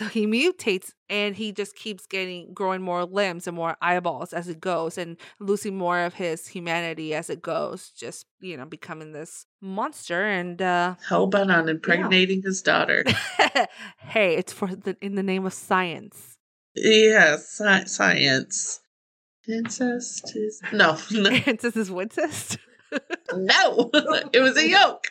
So he mutates and he just keeps getting growing more limbs and more eyeballs as it goes and losing more of his humanity as it goes, just, you know, becoming this monster and uh Hell bent on impregnating his daughter. hey, it's for the in the name of science. Yes, sci- science. Incest is no, no, Incest is incest. no. it was a yoke.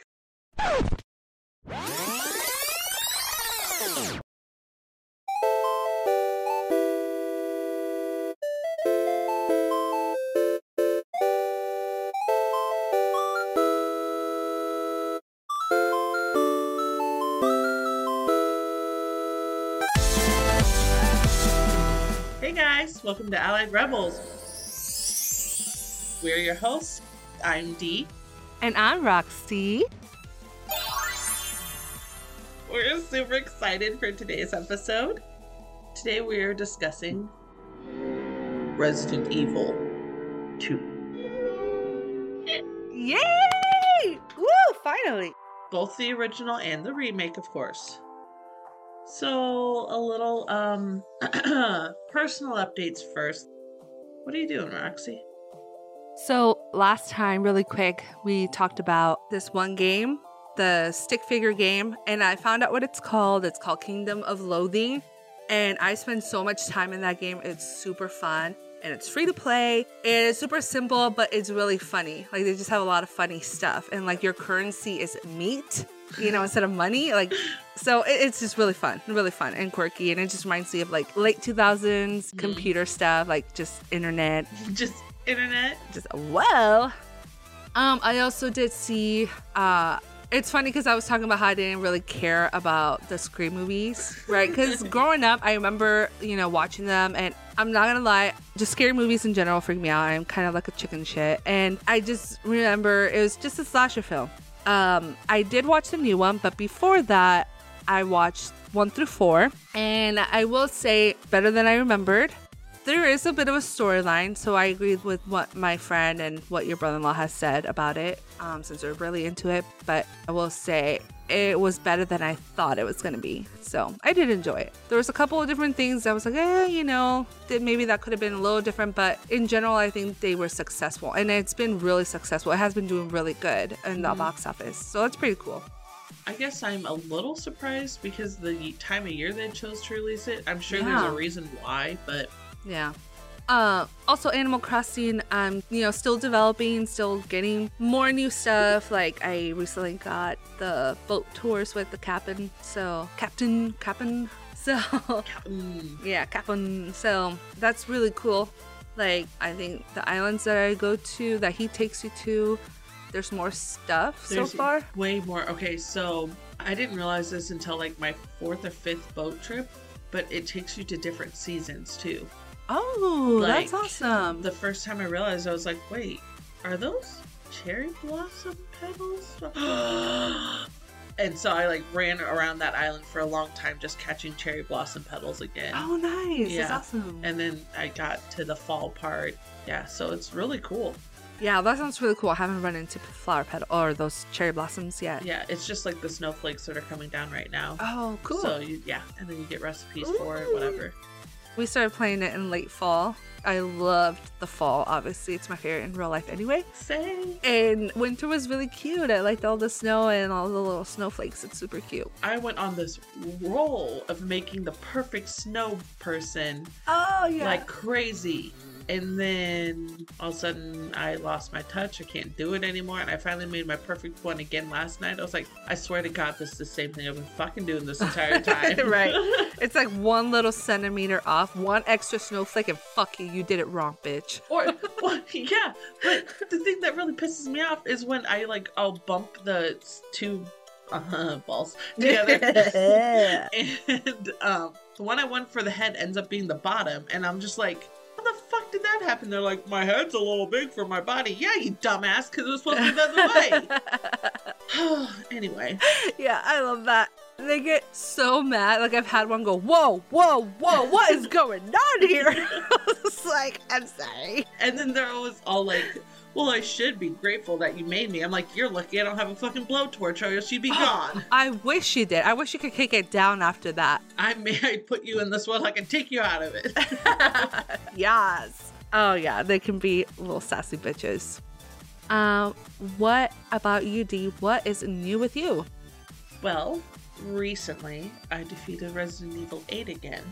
Welcome to Allied Rebels. We're your hosts. I'm Dee. And I'm Roxy. We're super excited for today's episode. Today we are discussing Resident Evil 2. Yay! Woo! Finally. Both the original and the remake, of course. So, a little um personal updates first. What are you doing, Roxy? So, last time, really quick, we talked about this one game, the stick figure game, and I found out what it's called. It's called Kingdom of Loathing. And I spend so much time in that game. It's super fun and it's free to play. It's super simple, but it's really funny. Like, they just have a lot of funny stuff. And, like, your currency is meat, you know, instead of money. Like, so it- it's just really fun, really fun and quirky. And it just reminds me of like late 2000s computer stuff, like just internet Just internet? just well um i also did see uh it's funny because i was talking about how i didn't really care about the scream movies right because growing up i remember you know watching them and i'm not gonna lie just scary movies in general freak me out i'm kind of like a chicken shit and i just remember it was just a slasher film um i did watch the new one but before that i watched one through four and i will say better than i remembered there is a bit of a storyline, so I agreed with what my friend and what your brother in law has said about it, um, since we're really into it. But I will say it was better than I thought it was going to be. So I did enjoy it. There was a couple of different things I was like, eh, you know, that maybe that could have been a little different, but in general, I think they were successful, and it's been really successful. It has been doing really good in the box office, so that's pretty cool. I guess I'm a little surprised because the time of year they chose to release it. I'm sure there's a reason why, but Yeah. Uh, also, Animal Crossing, I'm you know still developing, still getting more new stuff. Like I recently got the boat tours with the captain, so captain, captain. So mm, yeah, captain. So that's really cool. Like I think the islands that I go to, that he takes you to, there's more stuff there's so far. way more. Okay, so I didn't realize this until like my fourth or fifth boat trip, but it takes you to different seasons too. Oh, that's awesome. The first time I realized, I was like, wait, are those cherry blossom petals? and so I like ran around that island for a long time just catching cherry blossom petals again. oh, nice. Yeah. That's awesome. And then I got to the fall part. Yeah, so it's really cool. Yeah, that sounds really cool. I haven't run into flower petal or those cherry blossoms yet. Yeah, it's just like the snowflakes that are coming down right now. Oh, cool. So you, yeah, and then you get recipes for it, whatever. We started playing it in late fall. I loved the fall. Obviously, it's my favorite in real life anyway. Say, And winter was really cute. I liked all the snow and all the little snowflakes. It's super cute. I went on this roll of making the perfect snow person Oh yeah. like crazy. And then all of a sudden, I lost my touch. I can't do it anymore. And I finally made my perfect one again last night. I was like, I swear to God, this is the same thing I've been fucking doing this entire time. Right. it's like one little centimeter off, one extra snowflake, and fuck you, you did it wrong, bitch. or, well, yeah. But the thing that really pisses me off is when I like, I'll bump the two uh, balls together. and um, the one I want for the head ends up being the bottom. And I'm just like, how the fuck did that happen? They're like, my head's a little big for my body. Yeah, you dumbass, because it was supposed to be the other way. anyway, yeah, I love that. They get so mad. Like I've had one go, whoa, whoa, whoa, what is going on here? I was like, I'm sorry. and then they're always all like, well, I should be grateful that you made me. I'm like, you're lucky I don't have a fucking blowtorch, or you'd be gone. I wish you did. I wish you could kick it down after that. I may I put you in this one, I can take you out of it. yes. Oh yeah, they can be little sassy bitches. Um, what about you, Dee? What is new with you? well, recently I defeated Resident Evil 8 again.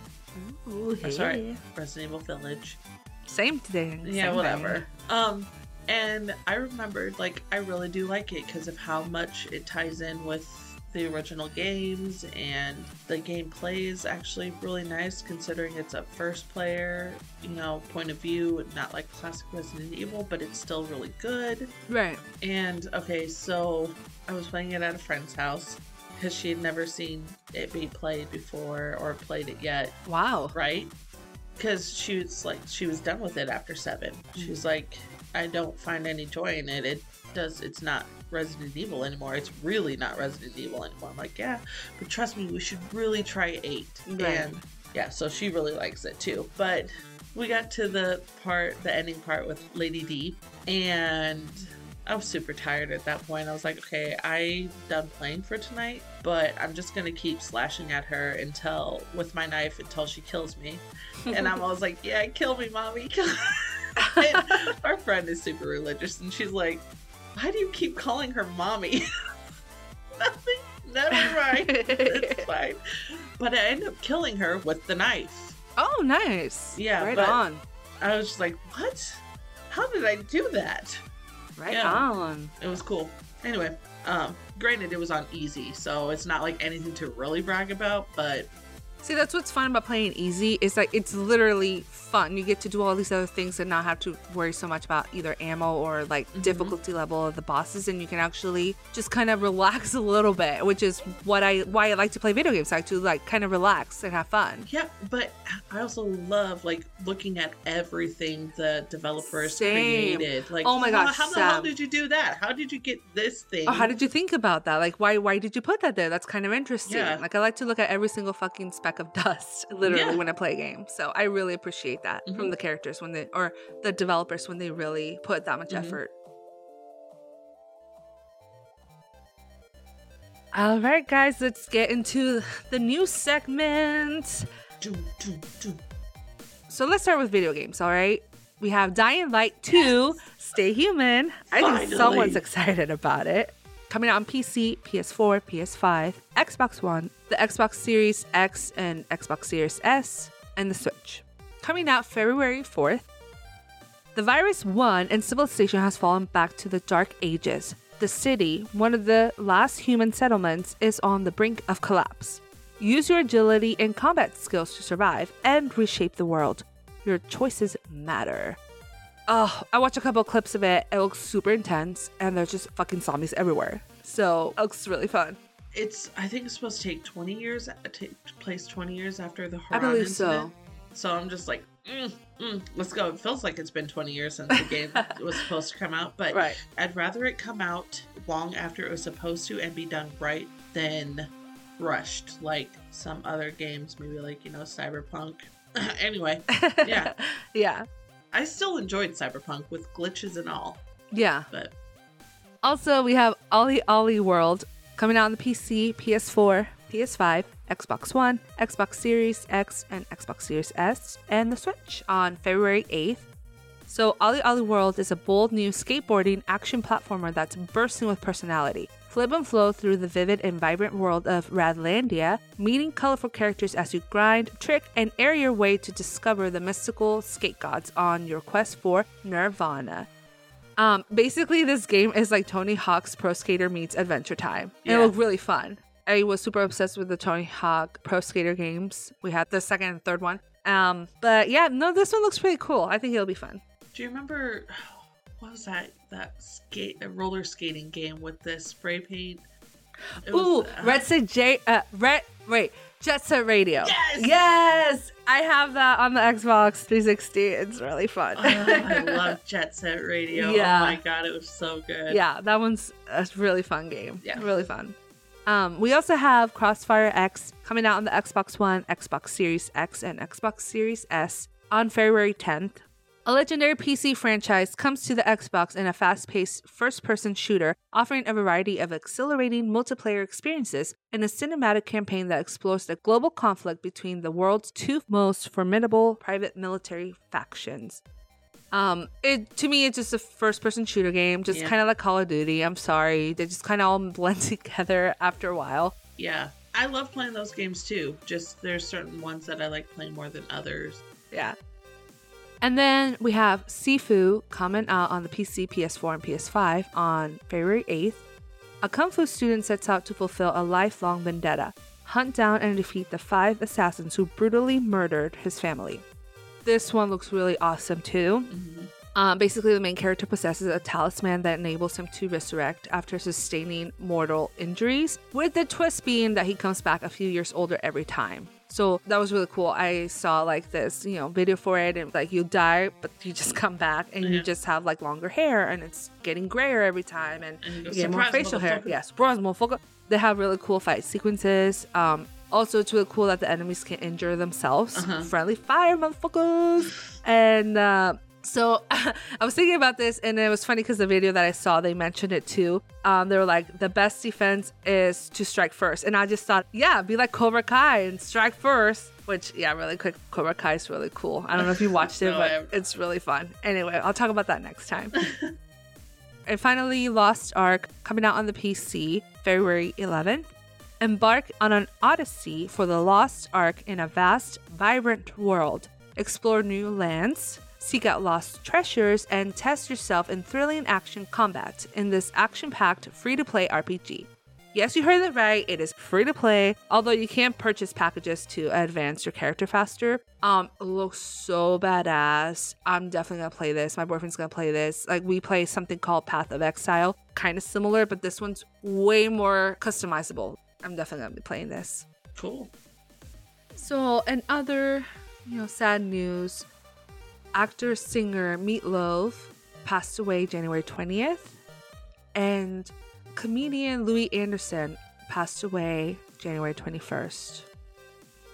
Ooh, Or, sorry, Resident Evil Village. Same thing. Yeah, same whatever. thing. Um, and I remembered, like, I really do like it because of how much it ties in with the original games, and the gameplay is actually really nice considering it's a first player, you know, point of view, not like classic Resident Evil, but it's still really good. Right. And okay, so I was playing it at a friend's house because she had never seen it be played before or played it yet Wow. right? Because she was like, she was done with it after seven. She was like, I don't find any joy in it. It does, it's not Resident Evil anymore. It's really not Resident Evil anymore. I'm like, yeah, but trust me, we should really try eight. Right. And yeah, so she really likes it too. But we got to the part, the ending part with Lady D, and I was super tired at that point. I was like, okay, I'm done playing for tonight, but I'm just gonna keep slashing at her until with my knife until she kills me. And I'm always like, yeah, kill me, mommy. Kill our friend is super religious, and she's like, why do you keep calling her mommy? Nothing. Never mind. It's fine. But I end up killing her with the knife. Oh, nice. Yeah, Right on. I was just like, what? How did I do that? Right yeah. on. It was cool. Anyway, um, granted it was on easy, so it's not like anything to really brag about, but See, that's what's fun about playing easy. Is like it's literally fun. You get to do all these other things and not have to worry so much about either ammo or like Mhm. difficulty level of the bosses, and you can actually just kind of relax a little bit, which is what I why I like to play video games. I like to like kind of relax and have fun. yeah, but I also love like looking at everything the developers Same. created. Like, Oh my how- gosh, how the hell did you do that? How did you get this thing? Oh, how did you think about that? Like, why why did you put that there? That's kind of interesting. Yeah. Like, I like to look at every single fucking speck of dust, literally, Yeah. when I play a game. So I really appreciate that from Mhm. the characters when they or the developers when they really put that much Mhm. effort. All right, guys, let's get into the new segment. Doom, doom, doom. So let's start with video games, all right? We have Dying Light 2, Stay Human. I think someone's excited about it. Coming out on PC, PS4, PS5, Xbox One, the Xbox Series X and Xbox Series S, and the Switch. Coming out February 4th. The virus won and civilization has fallen back to the dark ages. The city, one of the last human settlements, is on the brink of collapse. Use your agility and combat skills to survive and reshape the world. Your choices matter. Oh, I watched a couple clips of it. It looks super intense, and there's just fucking zombies everywhere. So it looks really fun. It's I think it's supposed to take 20 years, take place 20 years after the I believe incident. so. So I'm just like, mm, mm, let's go. It feels like it's been 20 years since the game was supposed to come out, but Right. I'd rather it come out long after it was supposed to and be done right than rushed like some other games, maybe like, you know, Cyberpunk. anyway, Yeah. yeah. I still enjoyed Cyberpunk with glitches and all, Yeah. but Also, we have OlliOlli World coming out on the PC, PS4, PS5, Xbox One, Xbox Series X, and Xbox Series S, and the Switch on February 8th. So, OlliOlli World is a bold new skateboarding action platformer that's bursting with personality. Flip and flow through the vivid and vibrant world of Radlandia, meeting colorful characters as you grind, trick, and air your way to discover the mystical skate gods on your quest for Nirvana. Um, basically, this game is like Tony Hawk's Pro Skater meets Adventure Time. Yeah. It looked really fun. I was super obsessed with the Tony Hawk Pro Skater games. We had the second and third one. Um, but yeah, no, this one looks pretty cool. I think it'll be fun. do you remember what was that that skate a roller skating game with the spray paint? It was, Ooh, uh, Red Set J, uh, Red, wait, Jet Set Radio. Yes! Yes, I have that on the Xbox 360. It's really fun. Oh, I love Jet Set Radio. Yeah. Oh my god, it was so good. yeah, that one's a really fun game. Yeah. really fun. Um, we also have Crossfire X coming out on the Xbox One, Xbox Series X, and Xbox Series S on February 10th. A legendary PC franchise comes to the Xbox in a fast paced first person shooter, offering a variety of exhilarating multiplayer experiences and a cinematic campaign that explores the global conflict between the world's two most formidable private military factions. Um, it to me, it's just a first person shooter game, just Yeah. kind of like Call of Duty. I'm sorry, they just kind of all blend together after a while. Yeah. I love playing those games too. Just there's certain ones that I like playing more than others. Yeah. And then we have Sifu coming out on the PC, PS4, and PS5 on February 8th. A Kung Fu student sets out to fulfill a lifelong vendetta, hunt down and defeat the five assassins who brutally murdered his family. This one looks really awesome too. Um, basically, the main character possesses a talisman that enables him to resurrect after sustaining mortal injuries, with the twist being that he comes back a few years older every time. So that was really cool. I saw like this, you know, video for it, and like you die, but you just come back, and you just have like longer hair, and it's getting grayer every time, and And you get more facial hair. motherfucker." Yeah, surprise, motherfucker. They have really cool fight sequences. Um, also, it's really cool that the enemies can injure themselves. Uh-huh. Friendly fire, motherfuckers. And uh, so I was thinking about this, and it was funny because the video that I saw, they mentioned it too. Um, they were like, the best defense is to strike first. And I just thought, yeah, be like Cobra Kai and strike first. Which, yeah, really quick, Cobra Kai is really cool. I don't know if you watched it, No, but it's really fun. Anyway, I'll talk about that next time. and finally, Lost Ark coming out on the PC February 11th. Embark on an odyssey for the Lost Ark in a vast, vibrant world. Explore new lands, seek out lost treasures, and test yourself in thrilling action combat in this action packed, free to play RPG. Yes, you heard it right. It is free to play, although you can purchase packages to advance your character faster. Um, it looks so badass. I'm definitely gonna play this. My boyfriend's gonna play this. Like we play something called Path of Exile, kind of similar, but this one's way more customizable. I'm definitely gonna be playing this. Cool. So, and other, you know, sad news. Actor singer Meatloaf passed away January 20th, and comedian Louie Anderson passed away January 21st.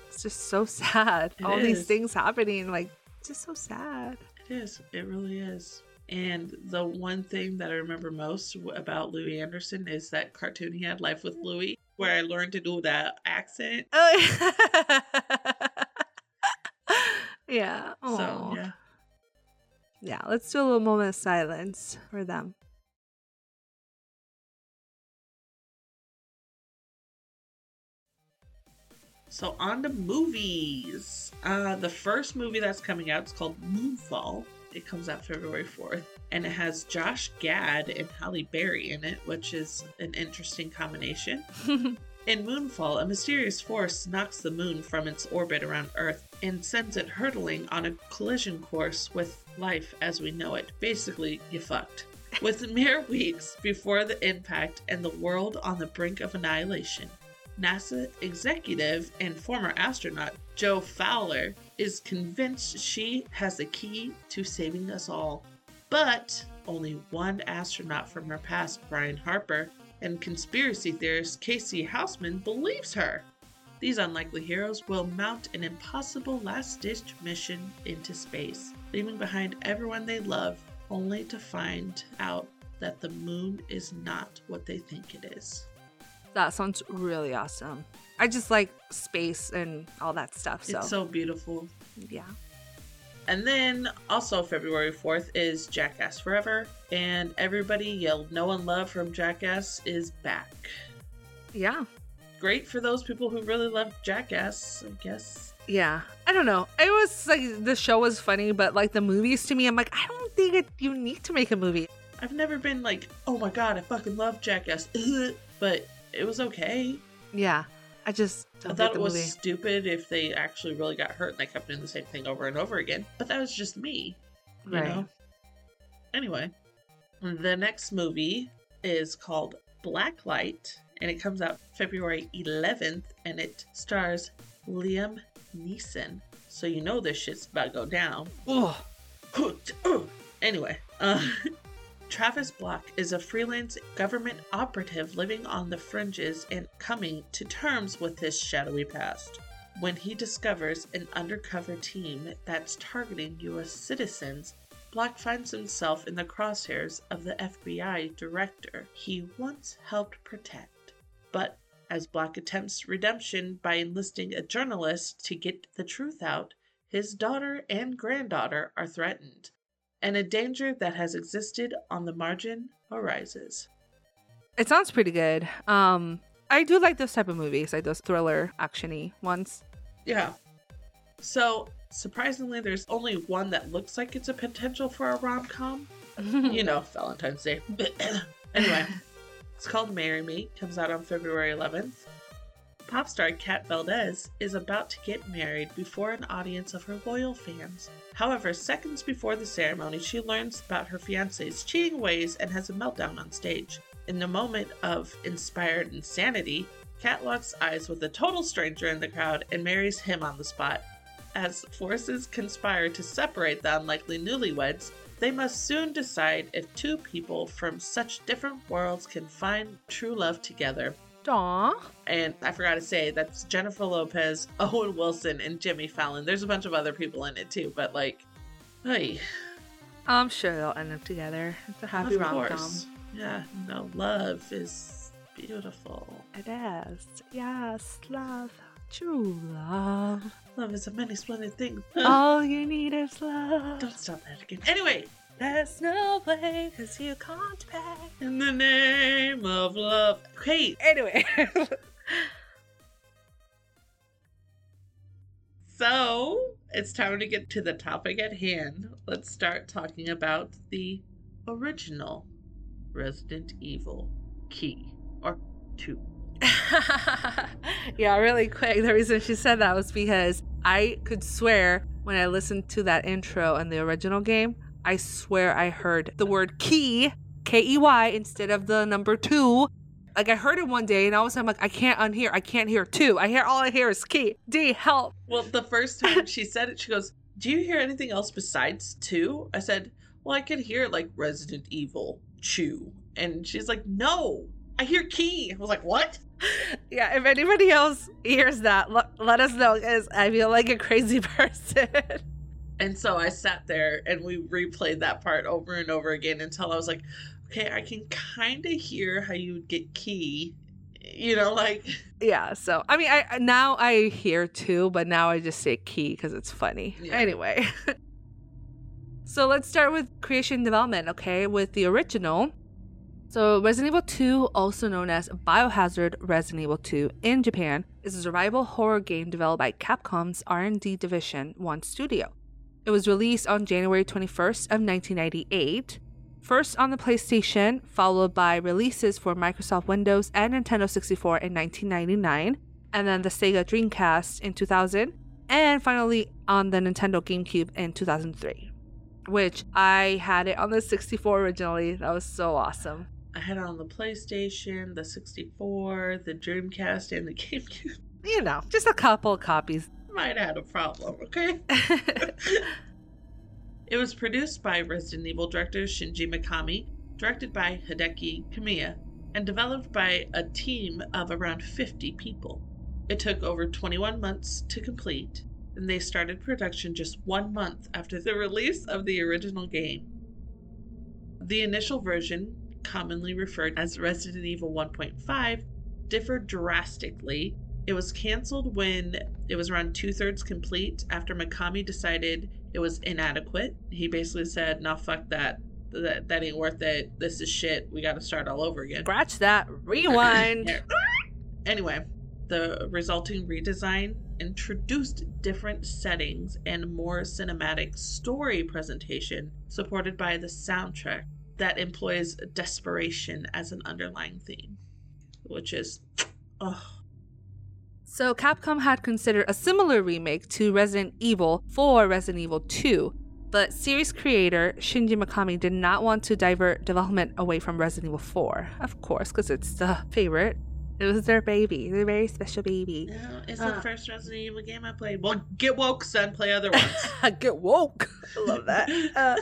It's just so sad. It All these things happening, like, just so sad. It is. It really is. And the one thing that I remember most about Louie Anderson is that cartoon he had, Life with Louie, where I learned to do that accent. Oh, yeah. So, yeah. Yeah, let's do a little moment of silence for them. So on to movies. Uh, the first movie that's coming out is called Moonfall. It comes out February 4th, and it has Josh Gad and Halle Berry in it, which is an interesting combination. In Moonfall, a mysterious force knocks the moon from its orbit around Earth and sends it hurtling on a collision course with life as we know it. Basically, you fucked. With mere weeks before the impact and the world on the brink of annihilation, NASA executive and former astronaut Jo Fowler is convinced she has the key to saving us all. But only one astronaut from her past, Brian Harper, and conspiracy theorist Casey Houseman believes her. These unlikely heroes will mount an impossible last ditch mission into space, leaving behind everyone they love, only to find out that the moon is not what they think it is. That sounds really awesome. I just like space and all that stuff. So, It's so beautiful. yeah. And then also February 4th is Jackass Forever, and everybody yelled No One Love from Jackass is back. Yeah. Great for those people who really love Jackass, I guess. Yeah. I don't know. It was like the show was funny, but like the movies to me, I'm like, I don't think it, you need to make a movie. I've never been like, oh my god, I fucking love Jackass, but it was okay. Yeah. I just I thought it was movie. stupid if they actually really got hurt and they kept doing the same thing over and over again. But that was just me, you Right. know? Anyway, the next movie is called Blacklight, and it comes out February 11th, and it stars Liam Neeson. So you know this shit's about to go down. Ugh. Anyway, uh, Travis Block is a freelance government operative living on the fringes and coming to terms with his shadowy past. When he discovers an undercover team that's targeting U.S. citizens, Black finds himself in the crosshairs of the FBI director he once helped protect. But as Black attempts redemption by enlisting a journalist to get the truth out, his daughter and granddaughter are threatened, and a danger that has existed on the margin arises. It sounds pretty good. Um, I do like those type of movies, like those thriller, actiony ones. Yeah. So surprisingly, there's only one that looks like it's a potential for a rom com. you know, Valentine's Day. anyway, it's called Marry Me. Comes out on February 11th. Pop star Kat Valdez is about to get married before an audience of her loyal fans. However, seconds before the ceremony, she learns about her fiance's cheating ways and has a meltdown on stage. In a moment of inspired insanity, Kat locks eyes with a total stranger in the crowd and marries him on the spot. As forces conspire to separate the unlikely newlyweds, they must soon decide if two people from such different worlds can find true love together. Aw. And I forgot to say that's Jennifer Lopez, Owen Wilson, and Jimmy Fallon. There's a bunch of other people in it too, but like, hey, I'm sure they'll end up together. It's a happy rom com. yeah, no, love is beautiful. It is. Yes, love. True love. Love is a many splendid thing. All you need is love. Don't stop that again. Anyway, There's no way, cause you can't pay. in the name of love. Okay, Anyway. so it's time to get to the topic at hand. Let's start talking about the original Resident Evil key or two. yeah, really quick. The reason she said that was because I could swear when I listened to that intro in the original game, I swear I heard the word key, K E Y, instead of the number two. Like I heard it one day and all of a sudden I'm like, I can't unhear. I can't hear two. I hear all I hear is key. Dee help. Well, the first time she said it, she goes, Do you hear anything else besides two? I said, Well, I could hear like Resident Evil Chew. And she's like, No, I hear key. I was like, What? Yeah, if anybody else hears that, let, let us know because I feel like a crazy person. And so I sat there and we replayed that part over and over again until I was like, Okay, I can kind of hear how you would get key. You know, like, yeah, so I mean, I now I hear too, but now I just say key because it's funny. Yeah. Anyway, so let's start with creation development, okay? With the original. So Resident Evil 2, also known as Biohazard Resident Evil 2 in Japan, is a survival horror game developed by Capcom's R&D Division 1 studio. It was released on January 21st of 1998, first on the PlayStation, followed by releases for Microsoft Windows and Nintendo 64 in 1999, and then the Sega Dreamcast in 2000, and finally on the Nintendo GameCube in 2003. Which I had it on the 64 originally. That was so awesome. I had on the PlayStation, the 64, the Dreamcast, and the GameCube. You know, just a couple copies. Might have had a problem, okay? It was produced by Resident Evil director Shinji Mikami, directed by Hideki Kamiya, and developed by a team of around 50 people. It took over 21 months to complete, and they started production just one month after the release of the original game. The initial version, commonly referred as Resident Evil 1.5, differed drastically. It was canceled when it was around two thirds complete after Mikami decided it was inadequate. He basically said, "No, fuck that. That that ain't worth it. This is shit. We got to start all over again." Scratch that. Rewind. Anyway, the resulting redesign introduced different settings and more cinematic story presentation, supported by the soundtrack that employs desperation as an underlying theme, which is, oh, So Capcom had considered a similar remake to Resident Evil for Resident Evil 2, but series creator Shinji Mikami did not want to divert development away from Resident Evil 4, of course, because it's the favorite. It was their baby, their very special baby. no, it's Uh. the first Resident Evil game I played. Well, get woke, son. Play other ones. Get woke. I love that. Uh,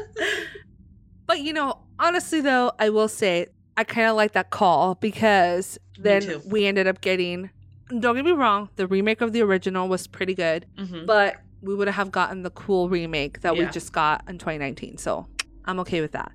but you know, honestly though, I will say I kind of like that call because then we ended up getting. Don't get me wrong, the remake of the original was pretty good, Mhm. but we would have gotten the cool remake that we just got in 2019. So I'm okay with that.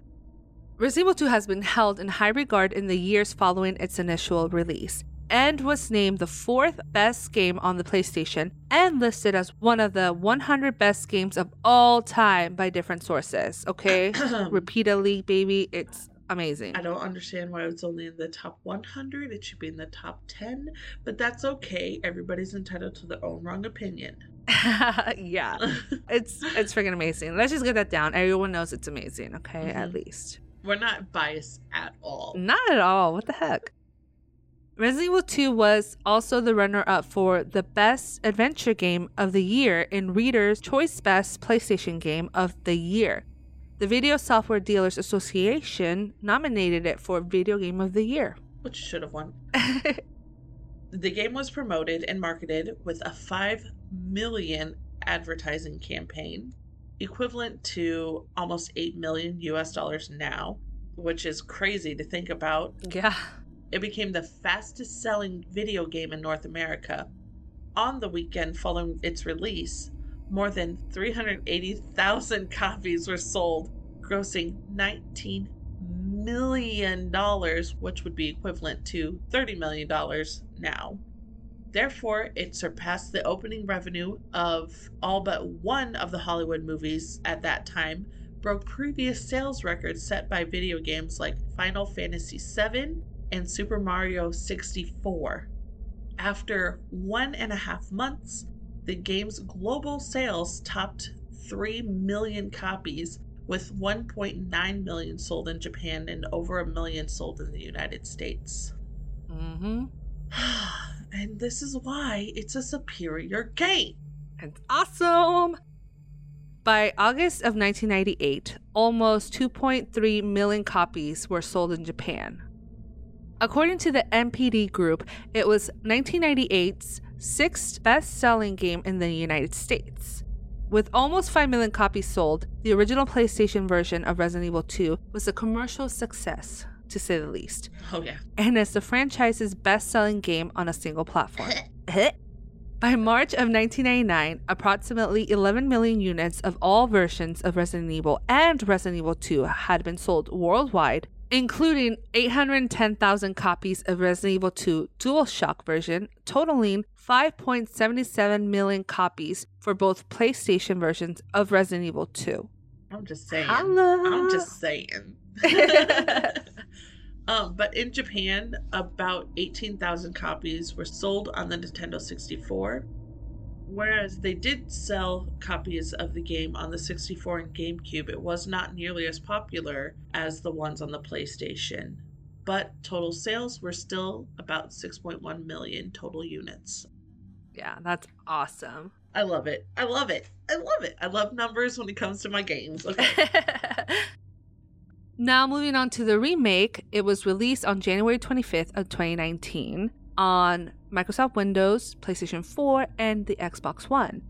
Resident Evil 2 has been held in high regard in the years following its initial release and was named the fourth best game on the PlayStation and listed as one of the 100 best games of all time by different sources. Okay? Repeatedly, baby. It's amazing. I don't understand why it's only in the top 100. It should be in the top 10, but that's okay. Everybody's entitled to their own wrong opinion. yeah. It's it's freaking amazing. Let's just get that down. Everyone knows it's amazing, okay? At Mhm. least. We're not biased at all. Not at all. What the heck? Resident Evil 2 was also the runner up for the Best Adventure Game of the Year in Reader's Choice Best PlayStation Game of the Year. The Video Software Dealers Association nominated it for Video Game of the Year. Which should have won. The game was promoted and marketed with a 5 million advertising campaign, equivalent to almost 8 million US dollars now, which is crazy to think about. yeah. It became the fastest selling video game in North America. On the weekend following its release, more than 380,000 copies were sold, grossing $19 million, which would be equivalent to $30 million now. Therefore, it surpassed the opening revenue of all but one of the Hollywood movies at that time, broke previous sales records set by video games like Final Fantasy VII and Super Mario 64. After one and a half months, the game's global sales topped 3 million copies, with 1.9 million sold in Japan and over a million sold in the United States. Mm-hmm. and this is why it's a superior game. It's awesome. By August of 1998, almost 2.3 million copies were sold in Japan. According to the NPD Group, it was 1998's sixth best selling game in the United States. With almost 5 million copies sold, the original PlayStation version of Resident Evil 2 was a commercial success, to say the least, Oh, yeah. and is the franchise's best selling game on a single platform. By March of 1999, approximately 11 million units of all versions of Resident Evil and Resident Evil 2 had been sold worldwide, including 810,000 copies of Resident Evil 2 DualShock version, totaling 5.77 million copies for both PlayStation versions of Resident Evil 2. I'm just saying. Hello. I'm just saying. um, but in Japan, about 18,000 copies were sold on the Nintendo 64, whereas they did sell copies of the game on the 64 and GameCube. It was not nearly as popular as the ones on the PlayStation, but total sales were still about 6.1 million total units. Yeah, that's awesome. I love it. I love it. I love it. I love numbers when it comes to my games. Okay. now moving on to the remake, it was released on January 25th of 2019 on Microsoft Windows, PlayStation 4, and the Xbox One.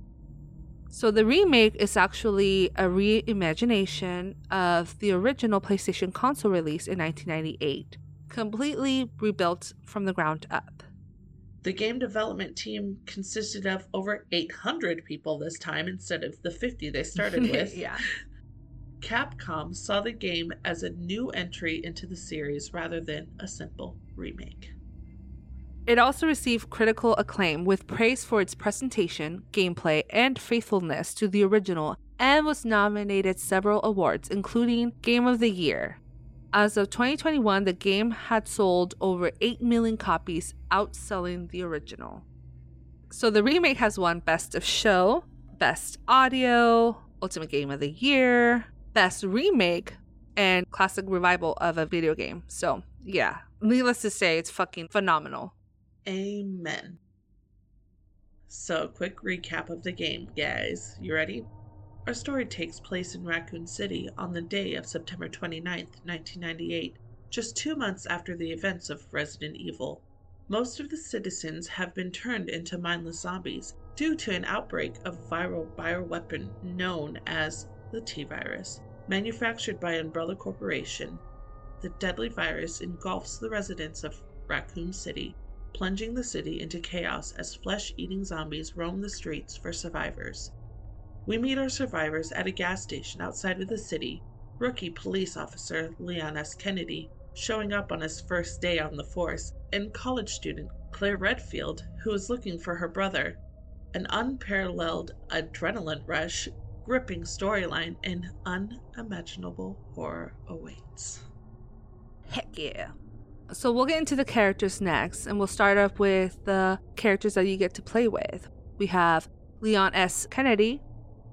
So the remake is actually a reimagination of the original PlayStation console release in 1998, completely rebuilt from the ground up. The game development team consisted of over 800 people this time instead of the 50 they started with. yeah. Capcom saw the game as a new entry into the series rather than a simple remake. It also received critical acclaim with praise for its presentation, gameplay, and faithfulness to the original, and was nominated several awards, including Game of the Year. As of 2021, the game had sold over 8 million copies, outselling the original. So the remake has won Best of Show, Best Audio, Ultimate Game of the Year, Best Remake, and Classic Revival of a Video Game. So, yeah, needless to say, it's fucking phenomenal. Amen. So, quick recap of the game, guys. You ready? Our story takes place in Raccoon City on the day of September 29th, 1998, just two months after the events of Resident Evil. Most of the citizens have been turned into mindless zombies due to an outbreak of viral bioweapon known as the T virus, manufactured by Umbrella Corporation. The deadly virus engulfs the residents of Raccoon City, plunging the city into chaos as flesh eating zombies roam the streets for survivors. We meet our survivors at a gas station outside of the city, rookie police officer Leon S. Kennedy showing up on his first day on the force, and college student Claire Redfield, who is looking for her brother. An unparalleled adrenaline rush, gripping storyline, and unimaginable horror awaits. Heck yeah. So we'll get into the characters next, and we'll start up with the characters that you get to play with. We have Leon S. Kennedy,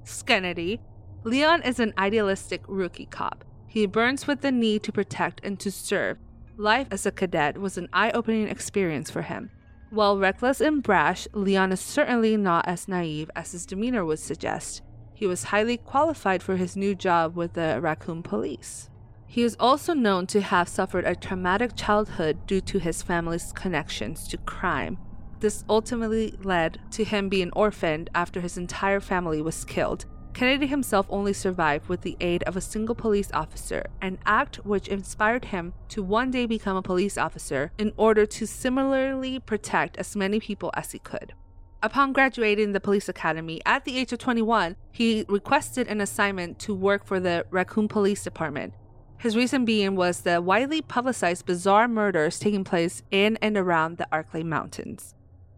Skennedy. Leon is an idealistic rookie cop. He burns with the need to protect and to serve. Life as a cadet was an eye opening experience for him. While reckless and brash, Leon is certainly not as naive as his demeanor would suggest. He was highly qualified for his new job with the Raccoon Police. He is also known to have suffered a traumatic childhood due to his family's connections to crime. This ultimately led to him being orphaned after his entire family was killed. Kennedy himself only survived with the aid of a single police officer, an act which inspired him to one day become a police officer in order to similarly protect as many people as he could. Upon graduating the police academy at the age of 21, he requested an assignment to work for the Raccoon Police Department. His reason being was the widely publicized bizarre murders taking place in and around the Arklay Mountains.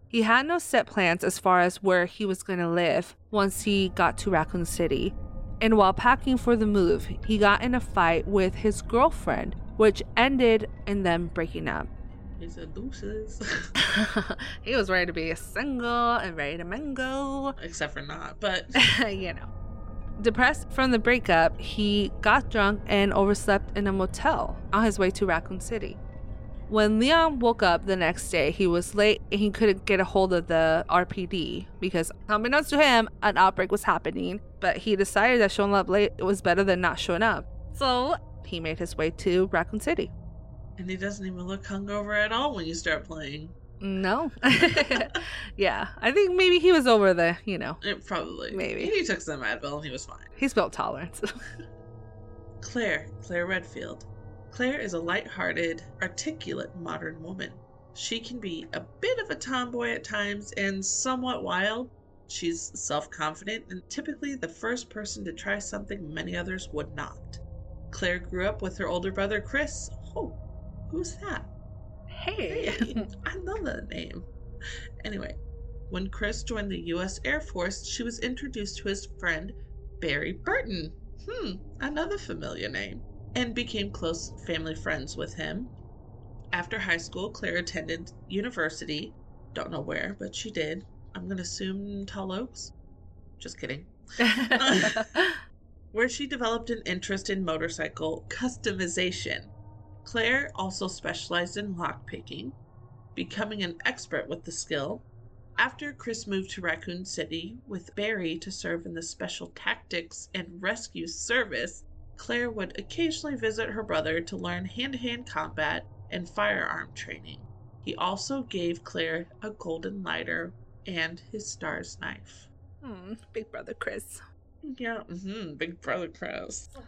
He had no set plans as far as where he was going to live once he got to Raccoon City. And while packing for the move, he got in a fight with his girlfriend, which ended in them breaking up. He said deuces. he was ready to be single and ready to mingle. Except for not, but you know. Depressed from the breakup, he got drunk and overslept in a motel on his way to Raccoon City. When Leon woke up the next day, he was late and he couldn't get a hold of the RPD because, unbeknownst to him, an outbreak was happening. But he decided that showing up late was better than not showing up. So he made his way to Raccoon City. and he doesn't even look hungover at all when you start playing. No. yeah, I think maybe he was over the, you know, It probably. Maybe. He took some Advil and he was fine. he's built tolerance. Claire, Claire Redfield. Claire is a light-hearted, articulate modern woman. She can be a bit of a tomboy at times and somewhat wild. She's self-confident and typically the first person to try something many others would not. Claire grew up with her older brother Chris. Oh, who's that? Hey. I know that name. Anyway, when Chris joined the U.S. Air Force, she was introduced to his friend Barry Burton. Hmm, another familiar name. And became close family friends with him. After high school, Claire attended university. Don't know where, but she did. I'm going to assume Tall Oaks. Just kidding. Where she developed an interest in motorcycle customization. Claire also specialized in lockpicking, becoming an expert with the skill. After Chris moved to Raccoon City with Barry to serve in the Special Tactics and Rescue Service, Claire would occasionally visit her brother to learn hand to hand combat and firearm training. He also gave Claire a golden lighter and his STARS knife. Hmm, Big brother Chris. Yeah, hmm big brother Chris.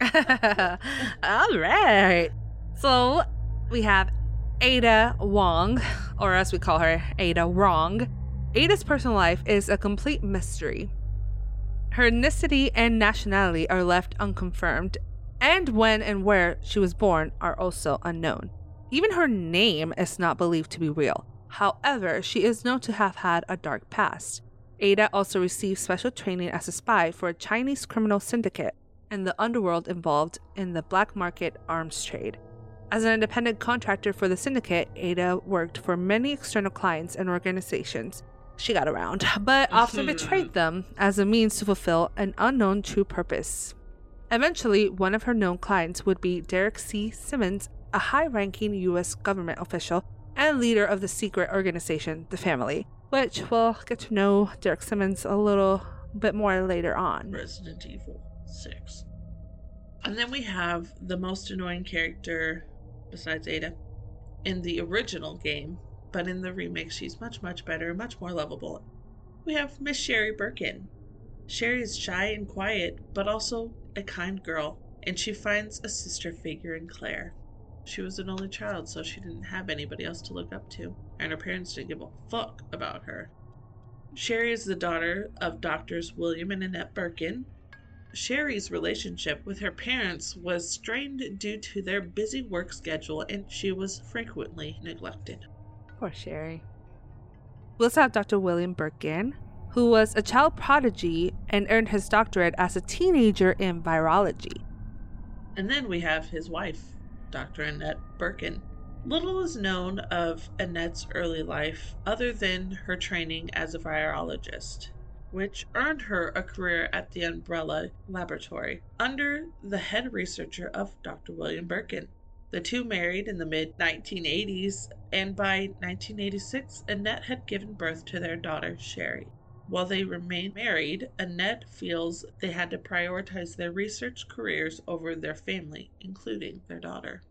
All right. So we have Ada Wong, or as we call her, Ada Wrong. Ada's personal life is a complete mystery. Her ethnicity and nationality are left unconfirmed, and when and where she was born are also unknown. Even her name is not believed to be real. However, she is known to have had a dark past. Ada also received special training as a spy for a Chinese criminal syndicate and the underworld involved in the black market arms trade. As an independent contractor for the syndicate, Ada worked for many external clients and organizations. She got around, but often mm-hmm. betrayed them as a means to fulfill an unknown true purpose. Eventually, one of her known clients would be Derek C. Simmons, a high ranking U.S. government official and leader of the secret organization, the Family, which we'll get to know Derek Simmons a little bit more later on. Resident Evil 6. And then we have the most annoying character besides Ada in the original game, but in the remake, she's much, much better, much more lovable. We have Miss Sherry Birkin. Sherry is shy and quiet, but also a kind girl, and she finds a sister figure in Claire. She was an only child, so she didn't have anybody else to look up to, and her parents didn't give a fuck about her. Sherry is the daughter of doctors William and Annette Birkin. Sherry's relationship with her parents was strained due to their busy work schedule and she was frequently neglected. Poor Sherry. We also have Dr. William Birkin, who was a child prodigy and earned his doctorate as a teenager in virology. And then we have his wife, Dr. Annette Birkin. Little is known of Annette's early life other than her training as a virologist, which earned her a career at the Umbrella Laboratory under the head researcher of Dr. William Birkin. The two married in the mid 1980s, and by 1986, Annette had given birth to their daughter, Sherry. While they remain married, Annette feels they had to prioritize their research careers over their family, including their daughter.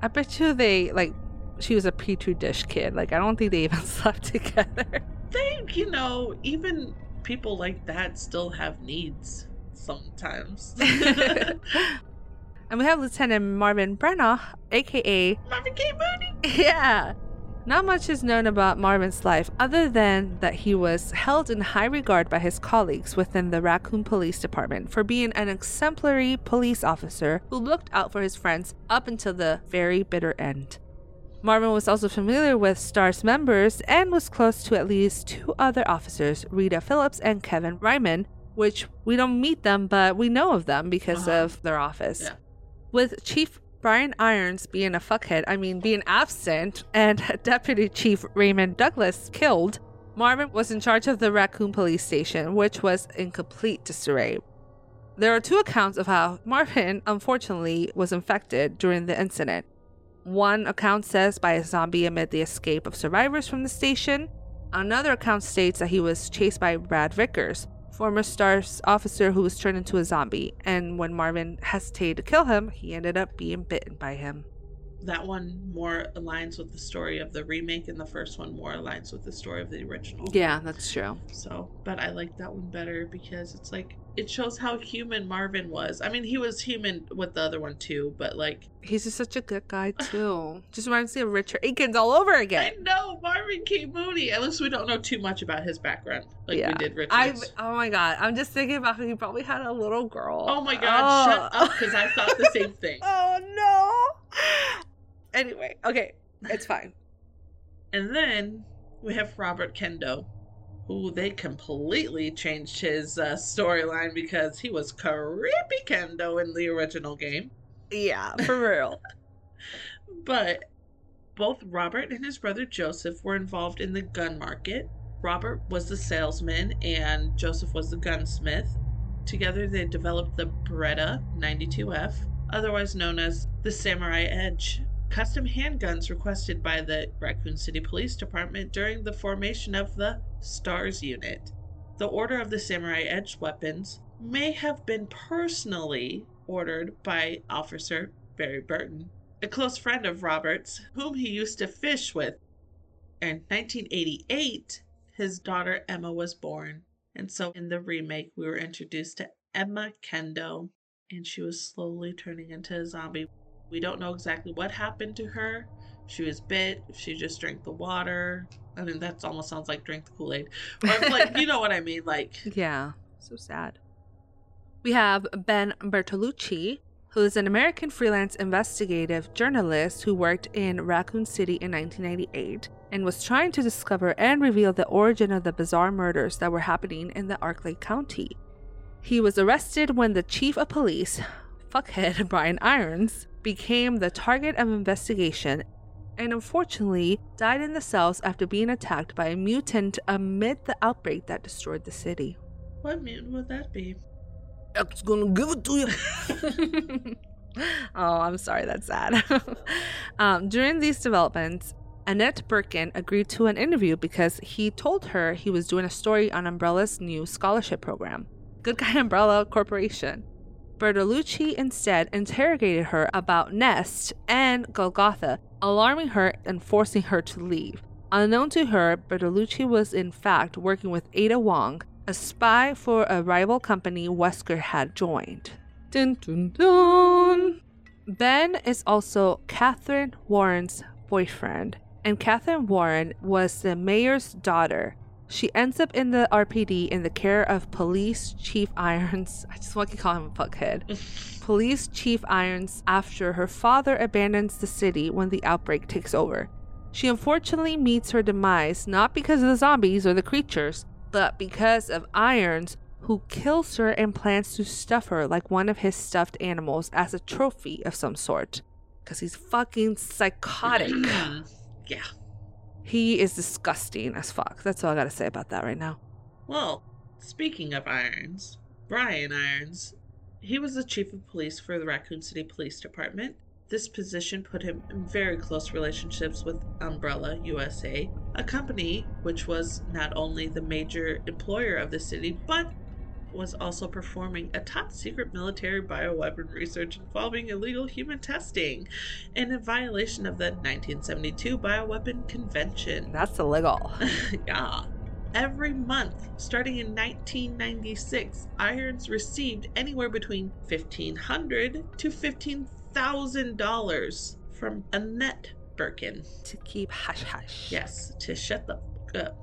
I bet you they, like, she was a Petri dish kid. Like, I don't think they even slept together. They, you know, even people like that still have needs sometimes. and we have Lieutenant Marvin Branagh, aka Marvin K. Mooney. Yeah. Not much is known about Marvin's life other than that he was held in high regard by his colleagues within the Raccoon Police Department for being an exemplary police officer who looked out for his friends up until the very bitter end. Marvin was also familiar with STAR's members and was close to at least two other officers, Rita Phillips and Kevin Ryman, which we don't meet them, but we know of them because Uh-huh. of their office. Yeah. With Chief Brian Irons being a fuckhead, I mean, being absent, and Deputy Chief Raymond Douglas killed, Marvin was in charge of the Raccoon Police Station, which was in complete disarray. There are two accounts of how Marvin, unfortunately, was infected during the incident. One account says by a zombie amid the escape of survivors from the station. Another account states that he was chased by Brad Vickers, former STARS officer who was turned into a zombie, and when Marvin hesitated to kill him, he ended up being bitten by him. That one more aligns with the story of the remake, and the first one more aligns with the story of the original. Yeah, that's true. So, but I like that one better because it's like it shows how human Marvin was. I mean, he was human with the other one too, but like He's just such a good guy, too. just reminds me of Richard Akins all over again. I know Marvin K. Mooney. At least we don't know too much about his background, like Yeah. we did Richard. I oh my god, I'm just thinking about how he probably had a little girl. Oh my god, oh. shut Oh. up because I thought the same thing. Oh no. Anyway, okay, it's fine. And then we have Robert Kendo, who they completely changed his uh, storyline because he was creepy Kendo in the original game. Yeah, for real. But both Robert and his brother Joseph were involved in the gun market. Robert was the salesman and Joseph was the gunsmith. Together they developed the Beretta 92F, otherwise known as the Samurai Edge, custom handguns requested by the Raccoon City Police Department during the formation of the STARS unit. The order of the Samurai Edge weapons may have been personally ordered by Officer Barry Burton, a close friend of Robert's, whom he used to fish with. In 1988, his daughter Emma was born, and so in the remake, we were introduced to Emma Kendo, and she was slowly turning into a zombie. We don't know exactly what happened to her. She was bit, she just drank the water. I mean, that almost sounds like drink the Kool Aid. If, like, you know what I mean? Like, Yeah, so sad. We have Ben Bertolucci, who is an American freelance investigative journalist who worked in Raccoon City in 1998 and was trying to discover and reveal the origin of the bizarre murders that were happening in the Arklay County. He was arrested when the chief of police, fuckhead Brian Irons, became the target of investigation and unfortunately died in the cells after being attacked by a mutant amid the outbreak that destroyed the city. what mutant would that be? X gonna give it to you. oh, I'm sorry, that's sad. um, during these developments, Annette Birkin agreed to an interview because he told her he was doing a story on Umbrella's new scholarship program. Good Guy Umbrella Corporation. Bertolucci instead interrogated her about Nest and Golgotha, alarming her and forcing her to leave. Unknown to her, Bertolucci was in fact working with Ada Wong, a spy for a rival company Wesker had joined. Dun, dun, dun. Ben is also Catherine Warren's boyfriend, and Catherine Warren was the mayor's daughter. She ends up in the RPD in the care of Police Chief Irons. I just want to call him a fuckhead. Police Chief Irons after her father abandons the city when the outbreak takes over. She unfortunately meets her demise not because of the zombies or the creatures, but because of Irons, who kills her and plans to stuff her like one of his stuffed animals as a trophy of some sort. Because he's fucking psychotic. Mm-hmm. yeah. He is disgusting as fuck. That's all I gotta say about that right now. Well, speaking of Irons, Brian Irons, he was the chief of police for the Raccoon City Police Department. This position put him in very close relationships with Umbrella USA, a company which was not only the major employer of the city, but was also performing a top secret military bioweapon research involving illegal human testing and in violation of the 1972 Bioweapon Convention. That's illegal. yeah. Every month, starting in 1996, Irons received anywhere between 1,500 to $15,000 from Annette Birkin. to keep hush hush. Yes, to shut the fuck up.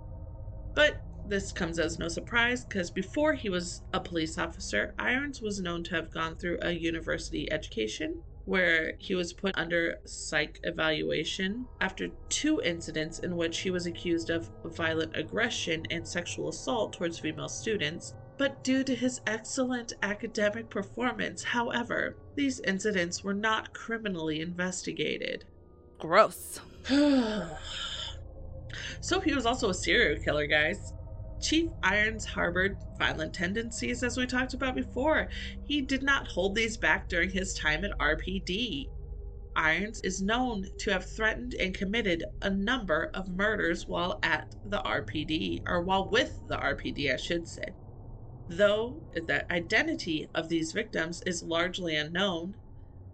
But this comes as no surprise because before he was a police officer, Irons was known to have gone through a university education where he was put under psych evaluation after two incidents in which he was accused of violent aggression and sexual assault towards female students. But due to his excellent academic performance, however, these incidents were not criminally investigated. Gross. so he was also a serial killer, guys. Chief Irons harbored violent tendencies, as we talked about before. He did not hold these back during his time at RPD. Irons is known to have threatened and committed a number of murders while at the RPD, or while with the RPD, I should say. Though the identity of these victims is largely unknown,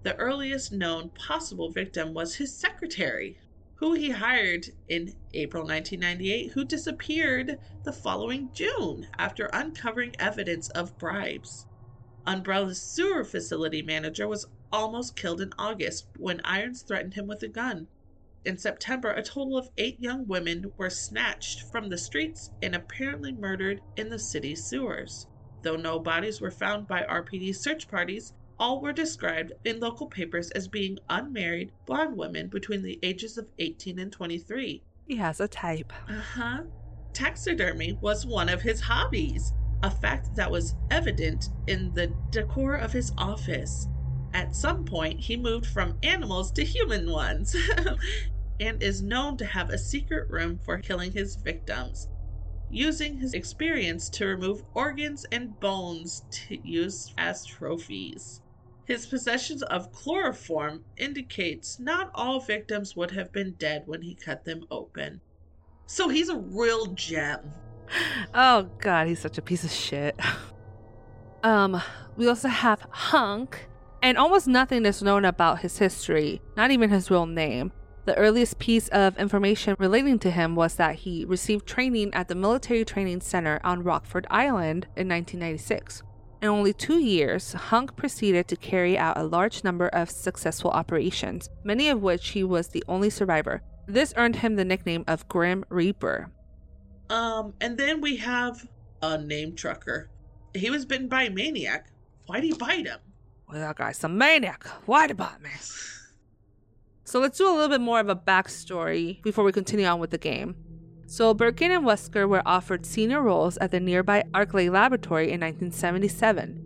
the earliest known possible victim was his secretary, who he hired in April 1998, who disappeared the following June after uncovering evidence of bribes. Umbrella's sewer facility manager was almost killed in August when Irons threatened him with a gun. In September, a total of eight young women were snatched from the streets and apparently murdered in the city's sewers. Though no bodies were found by RPD search parties, all were described in local papers as being unmarried blonde women between the ages of 18 and 23. He has a type. Uh huh. Taxidermy was one of his hobbies, a fact that was evident in the decor of his office. At some point, he moved from animals to human ones and is known to have a secret room for killing his victims, using his experience to remove organs and bones to use as trophies. His possession of chloroform indicates not all victims would have been dead when he cut them open. So he's a real gem. Oh god, he's such a piece of shit. Um, we also have Hunk, and almost nothing is known about his history, not even his real name. The earliest piece of information relating to him was that he received training at the Military Training Center on Rockford Island in 1996. In only two years, Hunk proceeded to carry out a large number of successful operations, many of which he was the only survivor. This earned him the nickname of Grim Reaper. Um, and then we have a name trucker. He was bitten by a maniac. Why'd he bite him? Well, that guy's a maniac. Why about me? So let's do a little bit more of a backstory before we continue on with the game. So Birkin and Wesker were offered senior roles at the nearby Arklay Laboratory in 1977.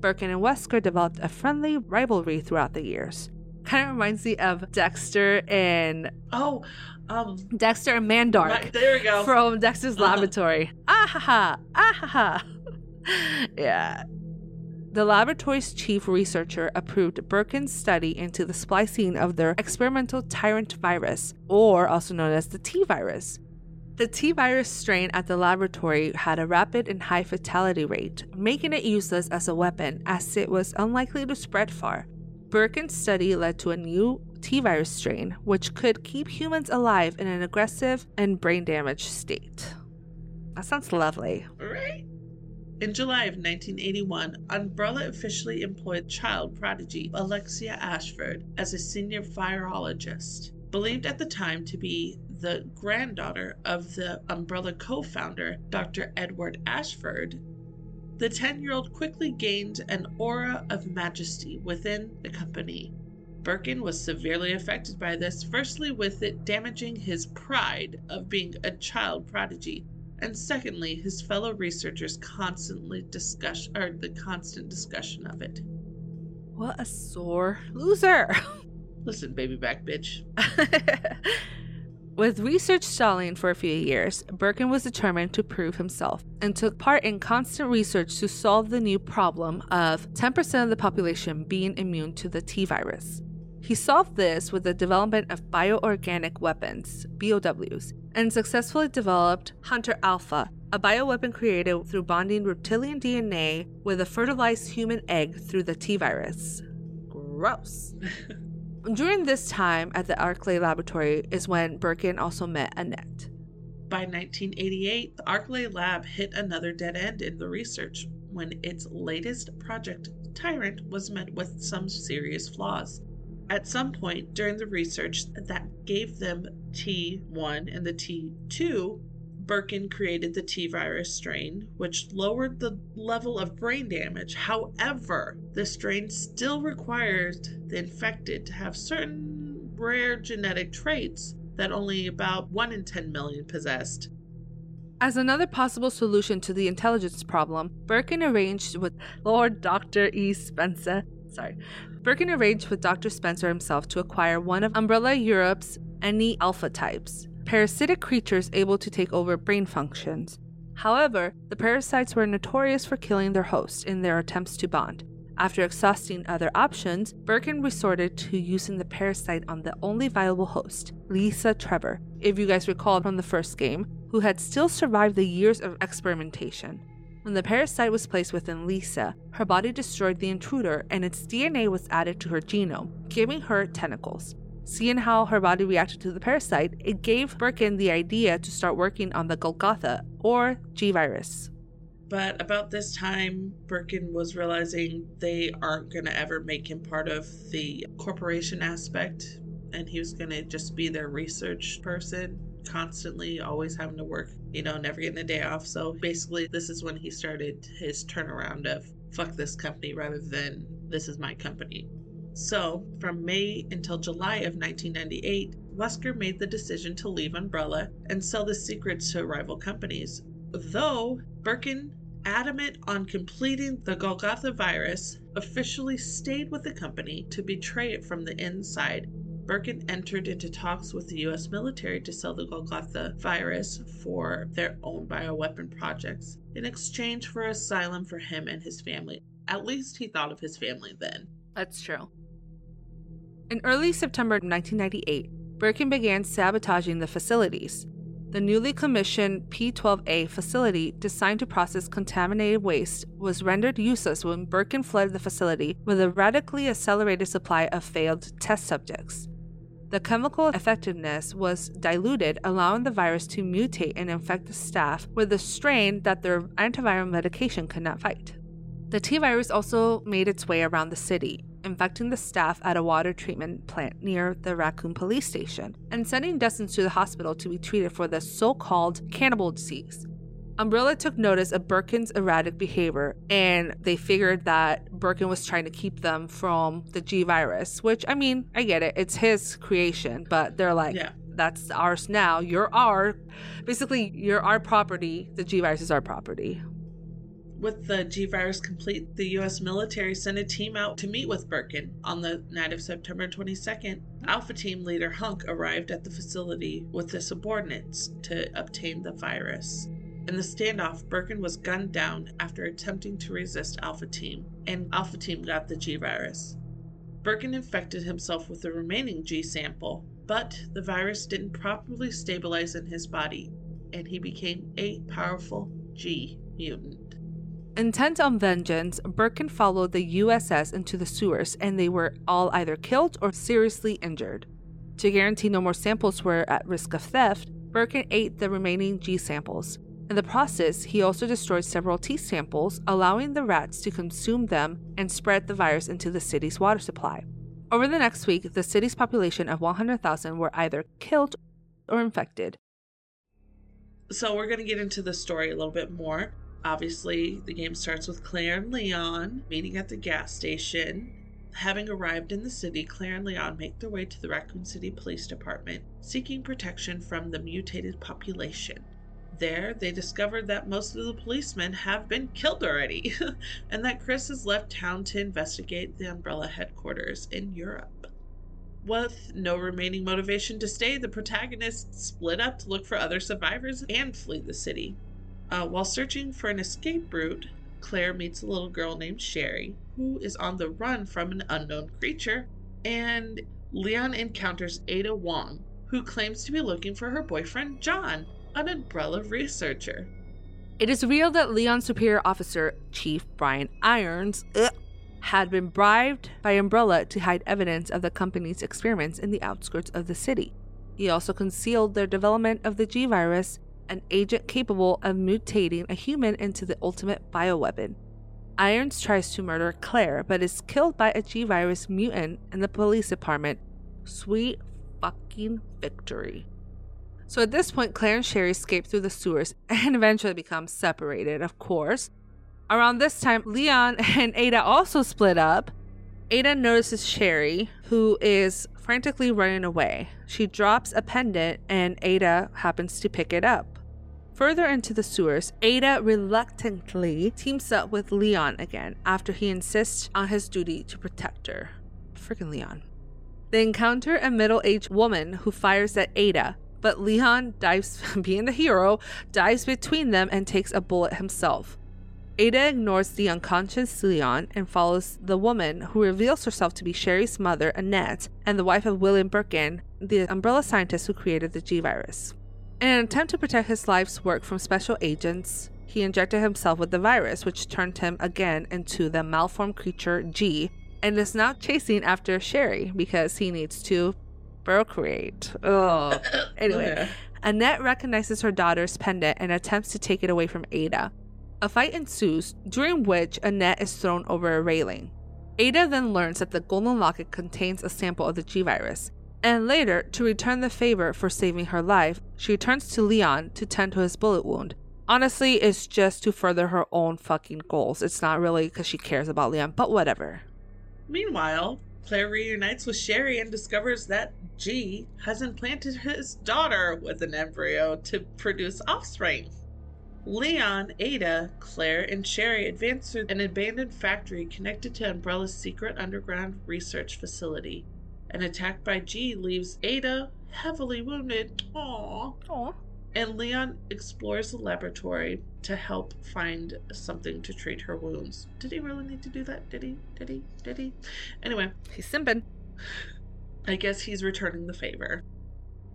Birkin and Wesker developed a friendly rivalry throughout the years. Kind of reminds me of Dexter and Oh, um, Dexter and Mandark right, there we go. from Dexter's Uh-huh. laboratory. Ah ha ha! Ah ha ha! yeah. The laboratory's chief researcher approved Birkin's study into the splicing of their experimental tyrant virus, or also known as the T virus. The T virus strain at the laboratory had a rapid and high fatality rate, making it useless as a weapon as it was unlikely to spread far. Birkin's study led to a new T virus strain, which could keep humans alive in an aggressive and brain damaged state. That sounds lovely. Right? In July of 1981, Umbrella officially employed child prodigy Alexia Ashford as a senior virologist. Believed at the time to be the granddaughter of the Umbrella co founder, Dr. Edward Ashford, the 10 year old quickly gained an aura of majesty within the company. Birkin was severely affected by this, firstly, with it damaging his pride of being a child prodigy, and secondly, his fellow researchers constantly discuss or the constant discussion of it. What a sore loser. Listen, baby back bitch. With research stalling for a few years, Birkin was determined to prove himself and took part in constant research to solve the new problem of 10% of the population being immune to the T virus. He solved this with the development of bioorganic weapons, BOWs, and successfully developed Hunter Alpha, a bioweapon created through bonding reptilian DNA with a fertilized human egg through the T virus. Gross. During this time at the Arklay laboratory is when Birkin also met Annette. By 1988, the Arklay lab hit another dead end in the research when its latest project, Tyrant, was met with some serious flaws. At some point during the research that gave them T1 and the T2, Birkin created the T virus strain, which lowered the level of brain damage. However, the strain still required the infected to have certain rare genetic traits that only about 1 in 10 million possessed. As another possible solution to the intelligence problem, Birkin arranged with Lord Dr. E. Spencer. Sorry. Birkin arranged with Dr. Spencer himself to acquire one of Umbrella Europe's NE-Alpha types, parasitic creatures able to take over brain functions. However, the parasites were notorious for killing their host in their attempts to bond. After exhausting other options, Birkin resorted to using the parasite on the only viable host, Lisa Trevor, if you guys recall from the first game, who had still survived the years of experimentation. When the parasite was placed within Lisa, her body destroyed the intruder and its DNA was added to her genome, giving her tentacles. Seeing how her body reacted to the parasite, it gave Birkin the idea to start working on the Golgotha, or G virus. But about this time, Birkin was realizing they aren't going to ever make him part of the corporation aspect, and he was going to just be their research person, constantly always having to work, you know, never getting a day off. So basically, this is when he started his turnaround of fuck this company rather than this is my company. So, from May until July of 1998, Wesker made the decision to leave Umbrella and sell the secrets to rival companies. Though Birkin, adamant on completing the Golgotha virus, officially stayed with the company to betray it from the inside. Birkin entered into talks with the US military to sell the Golgotha virus for their own bioweapon projects in exchange for asylum for him and his family. At least he thought of his family then. That's true. In early September 1998, Birkin began sabotaging the facilities. The newly commissioned P 12A facility, designed to process contaminated waste, was rendered useless when Birkin flooded the facility with a radically accelerated supply of failed test subjects. The chemical effectiveness was diluted, allowing the virus to mutate and infect the staff with a strain that their antiviral medication could not fight. The T virus also made its way around the city, infecting the staff at a water treatment plant near the Raccoon police station and sending dozens to the hospital to be treated for the so called cannibal disease. Umbrella took notice of Birkin's erratic behavior and they figured that Birkin was trying to keep them from the G virus, which I mean, I get it, it's his creation, but they're like, Yeah. that's ours now. You're our, basically, you're our property. The G virus is our property. With the G virus complete, the US military sent a team out to meet with Birkin. On the night of September 22nd, Alpha Team leader Hunk arrived at the facility with the subordinates to obtain the virus. In the standoff, Birkin was gunned down after attempting to resist Alpha Team, and Alpha Team got the G virus. Birkin infected himself with the remaining G sample, but the virus didn't properly stabilize in his body, and he became a powerful G mutant. Intent on vengeance, Birkin followed the USS into the sewers and they were all either killed or seriously injured. To guarantee no more samples were at risk of theft, Birkin ate the remaining G samples. In the process, he also destroyed several T samples, allowing the rats to consume them and spread the virus into the city's water supply. Over the next week, the city's population of 100,000 were either killed or infected. So we're going to get into the story a little bit more. Obviously, the game starts with Claire and Leon meeting at the gas station. Having arrived in the city, Claire and Leon make their way to the Raccoon City Police Department, seeking protection from the mutated population. There, they discover that most of the policemen have been killed already, and that Chris has left town to investigate the Umbrella headquarters in Europe. With no remaining motivation to stay, the protagonists split up to look for other survivors and flee the city. Uh, while searching for an escape route, Claire meets a little girl named Sherry, who is on the run from an unknown creature, and Leon encounters Ada Wong, who claims to be looking for her boyfriend John, an umbrella researcher. It is revealed that Leon's superior officer, Chief Brian Irons, ugh, had been bribed by Umbrella to hide evidence of the company's experiments in the outskirts of the city. He also concealed their development of the G virus, an agent capable of mutating a human into the ultimate bioweapon. Irons tries to murder Claire, but is killed by a G virus mutant in the police department. Sweet fucking victory. So at this point, Claire and Sherry escape through the sewers and eventually become separated, of course. Around this time, Leon and Ada also split up. Ada notices Sherry, who is frantically running away. She drops a pendant and Ada happens to pick it up. Further into the sewers, Ada reluctantly teams up with Leon again after he insists on his duty to protect her. Freaking Leon. They encounter a middle aged woman who fires at Ada, but Leon dives, being the hero, dives between them and takes a bullet himself. Ada ignores the unconscious Leon and follows the woman who reveals herself to be Sherry's mother, Annette, and the wife of William Birkin, the umbrella scientist who created the G virus. In an attempt to protect his life's work from special agents, he injected himself with the virus, which turned him again into the malformed creature G, and is now chasing after Sherry because he needs to procreate. Oh. Anyway, Annette recognizes her daughter's pendant and attempts to take it away from Ada. A fight ensues, during which Annette is thrown over a railing. Ada then learns that the golden locket contains a sample of the G virus, and later, to return the favor for saving her life, she turns to Leon to tend to his bullet wound. Honestly, it's just to further her own fucking goals. It's not really because she cares about Leon, but whatever. Meanwhile, Claire reunites with Sherry and discovers that G has implanted his daughter with an embryo to produce offspring. Leon, Ada, Claire, and Sherry advance through an abandoned factory connected to Umbrella's secret underground research facility. An attack by G leaves Ada heavily wounded. Aww. Aww. And Leon explores the laboratory to help find something to treat her wounds. Did he really need to do that? Did he? Did he? Did he? Anyway, He's simping. I guess he's returning the favor.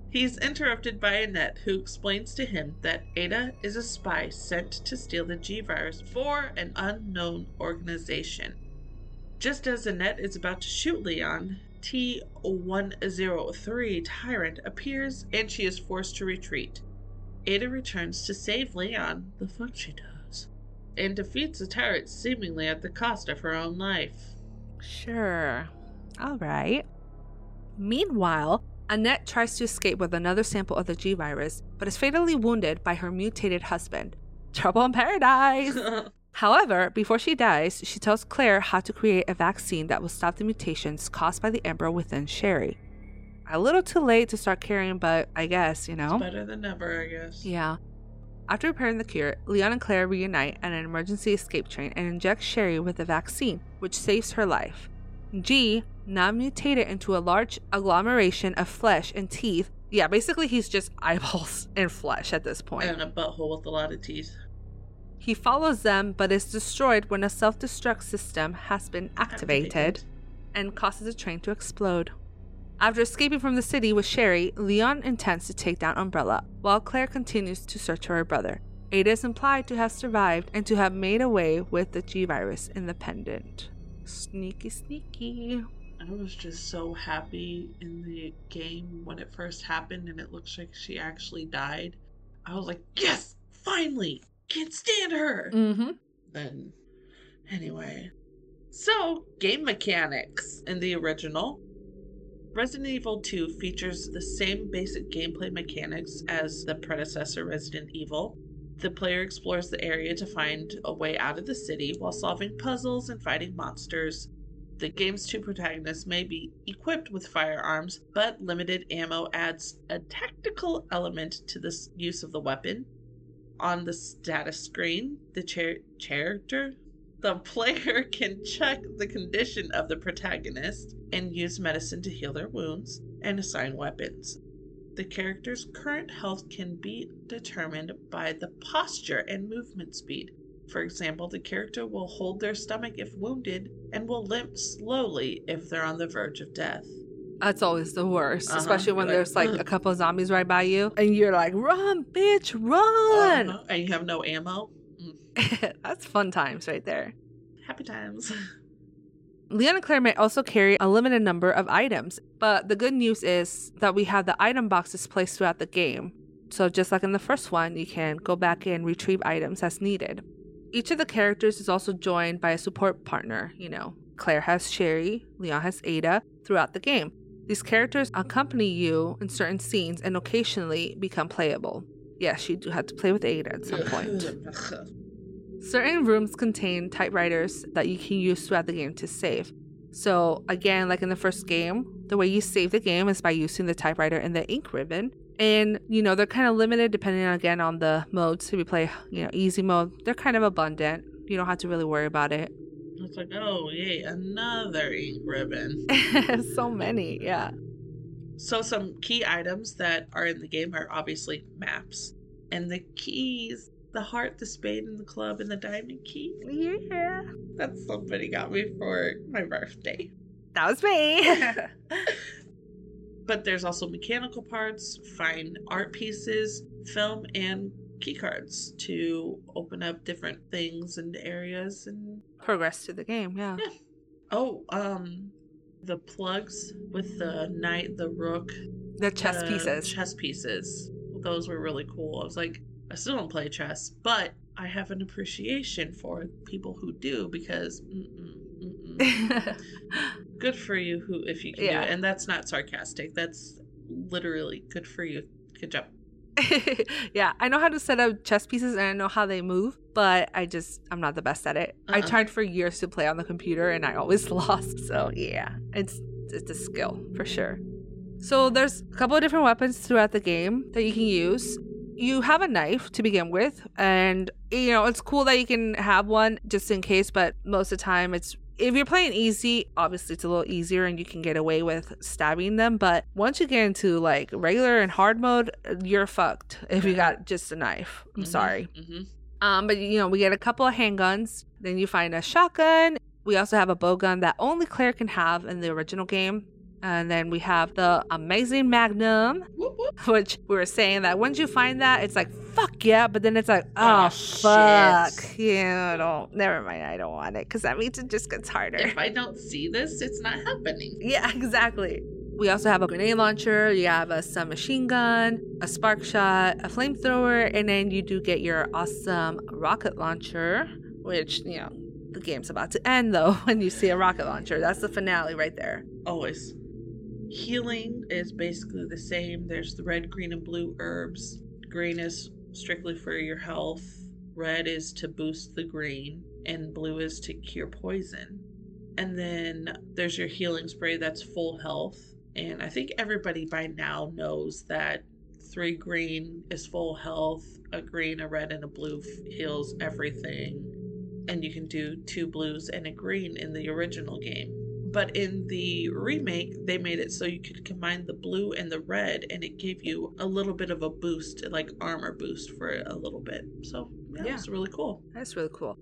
He's interrupted by Annette, who explains to him that Ada is a spy sent to steal the G virus for an unknown organization. Just as Annette is about to shoot Leon, T103 Tyrant appears and she is forced to retreat. Ada returns to save Leon, the fuck she does, and defeats the tyrant seemingly at the cost of her own life. Sure. All right. Meanwhile, Annette tries to escape with another sample of the G virus, but is fatally wounded by her mutated husband. Trouble in paradise! However, before she dies, she tells Claire how to create a vaccine that will stop the mutations caused by the embryo within Sherry. A little too late to start caring, but I guess, you know? Better than never, I guess. Yeah. After repairing the cure, Leon and Claire reunite on an emergency escape train and inject Sherry with the vaccine, which saves her life. G, now mutated into a large agglomeration of flesh and teeth. Yeah, basically, he's just eyeballs and flesh at this point. And a butthole with a lot of teeth. He follows them but is destroyed when a self destruct system has been activated, Activated. and causes the train to explode. After escaping from the city with Sherry, Leon intends to take down Umbrella, while Claire continues to search for her brother. Ada is implied to have survived and to have made away with the G virus in the pendant. Sneaky, sneaky. I was just so happy in the game when it first happened and it looks like she actually died. I was like, yes, finally! Can't stand her! Mm-hmm. Then, anyway. So, game mechanics in the original. Resident Evil 2 features the same basic gameplay mechanics as the predecessor Resident Evil. The player explores the area to find a way out of the city while solving puzzles and fighting monsters. The game's two protagonists may be equipped with firearms, but limited ammo adds a tactical element to the use of the weapon. On the status screen, the char- character the player can check the condition of the protagonist and use medicine to heal their wounds and assign weapons. The character's current health can be determined by the posture and movement speed. For example, the character will hold their stomach if wounded and will limp slowly if they're on the verge of death. That's always the worst, Uh-huh. especially when like, there's like a couple of zombies right by you, and you're like, "Run, bitch, run!" Uh-huh. And you have no ammo. Mm. That's fun times right there. Happy times. Leon and Claire may also carry a limited number of items, but the good news is that we have the item boxes placed throughout the game. So, just like in the first one, you can go back and retrieve items as needed. Each of the characters is also joined by a support partner. You know, Claire has Sherry, Leon has Ada throughout the game. These characters accompany you in certain scenes and occasionally become playable. Yes, you do have to play with Ada at some point. Certain rooms contain typewriters that you can use throughout the game to save. So, again, like in the first game, the way you save the game is by using the typewriter and the ink ribbon. And, you know, they're kind of limited depending on, again, on the modes. If you play, you know, easy mode, they're kind of abundant. You don't have to really worry about it. It's like, oh, yay, another ink ribbon. so many, yeah. So, some key items that are in the game are obviously maps and the keys the heart, the spade, and the club, and the diamond key. Yeah. That somebody got me for my birthday. That was me. But there's also mechanical parts, fine art pieces, film, and key cards to open up different things and areas and Progress to the game, yeah. oh, um the plugs with the knight, the rook, The chess uh, pieces. Chess pieces. Those were really cool. I was like, I still don't play chess, but I have an appreciation for people who do because mm-mm, mm-mm. good for you who if you can Yeah. do it. And that's not sarcastic. That's literally good for you. Good job. yeah, I know how to set up chess pieces and I know how they move, but I just I'm not the best at it. I Uh-uh. tried for years to play on the computer and I always lost. So yeah, it's it's a skill for sure. So there's a couple of different weapons throughout the game that you can use. You have a knife to begin with, and you know it's cool that you can have one just in case. But most of the time, it's if you're playing easy, obviously it's a little easier and you can get away with stabbing them. But once you get into like regular and hard mode, you're fucked if you got just a knife. I'm Mhm, sorry. mhm. Um, but you know, we get a couple of handguns. Then you find a shotgun. We also have a bow gun that only Claire can have in the original game. And then we have the amazing Magnum, Whoop, whoop. which we were saying that once you find that, it's like fuck yeah, but then it's like oh, ah, shit. fuck, yeah, don't never mind, I don't want it because that means it just gets harder. If I don't see this, it's not happening. Yeah, exactly. We also have a grenade launcher, you have a submachine gun, a spark shot, a flamethrower, and then you do get your awesome rocket launcher, which, you know, the game's about to end though when you see a rocket launcher. That's the finale right there. Always. Healing is basically the same. There's the red, green, and blue herbs. Green is strictly for your health. Red is to boost the green, and blue is to cure poison. And then there's your healing spray that's full health. And I think everybody by now knows that three green is full health, a green, a red, and a blue heals everything. And you can do two blues and a green in the original game. But in the remake, they made it so you could combine the blue and the red, and it gave you a little bit of a boost, like armor boost for a little bit. So yeah, Yeah. it's really cool. That's really cool.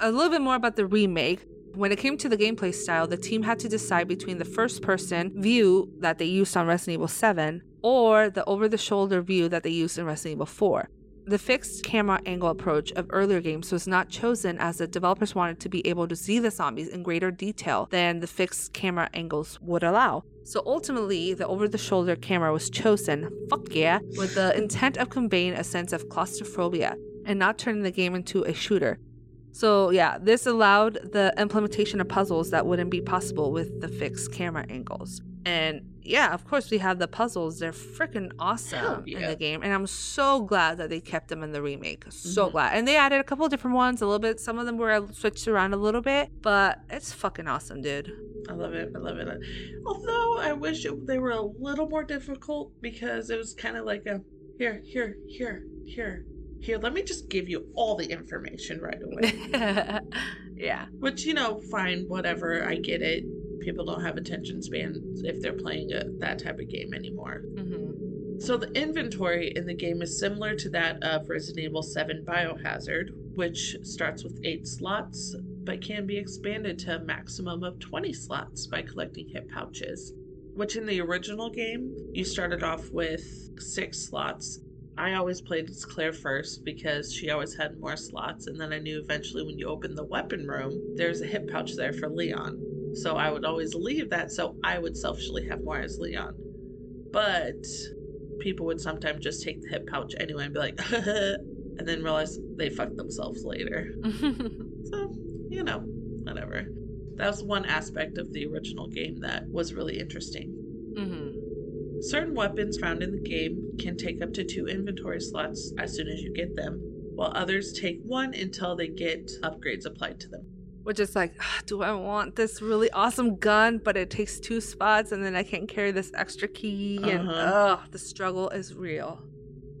A little bit more about the remake. When it came to the gameplay style, the team had to decide between the first person view that they used on Resident Evil 7 or the over the shoulder view that they used in Resident Evil 4. The fixed camera angle approach of earlier games was not chosen as the developers wanted to be able to see the zombies in greater detail than the fixed camera angles would allow. So ultimately, the over the shoulder camera was chosen, fuck yeah, with the intent of conveying a sense of claustrophobia and not turning the game into a shooter. So, yeah, this allowed the implementation of puzzles that wouldn't be possible with the fixed camera angles. And yeah, of course, we have the puzzles. They're freaking awesome yeah. in the game. And I'm so glad that they kept them in the remake. So Mhm. glad. And they added a couple different ones, a little bit. Some of them were switched around a little bit, but it's fucking awesome, dude. I love it. I love it. Although I wish it, they were a little more difficult because it was kind of like a here, here, here, here, here. Let me just give you all the information right away. yeah. Which you know, fine, whatever. I get it. People don't have attention spans if they're playing a, that type of game anymore. hmm So the inventory in the game is similar to that of Resident Evil 7 Biohazard, which starts with 8 slots but can be expanded to a maximum of 20 slots by collecting hip pouches. Which in the original game, you started off with 6 slots. I always played as Claire first because she always had more slots, and then I knew eventually when you open the weapon room, there's a hip pouch there for Leon. So I would always leave that so I would selfishly have more as Leon. But people would sometimes just take the hip pouch anyway and be like, and then realize they fucked themselves later. So, you know, whatever. That was one aspect of the original game that was really interesting. hmm Certain weapons found in the game can take up to two inventory slots as soon as you get them, while others take one until they get upgrades applied to them. Which is like, "Ah, do I want this really awesome gun, but it takes two spots and then I can't carry this extra key? And Uh-huh. ugh, the struggle is real.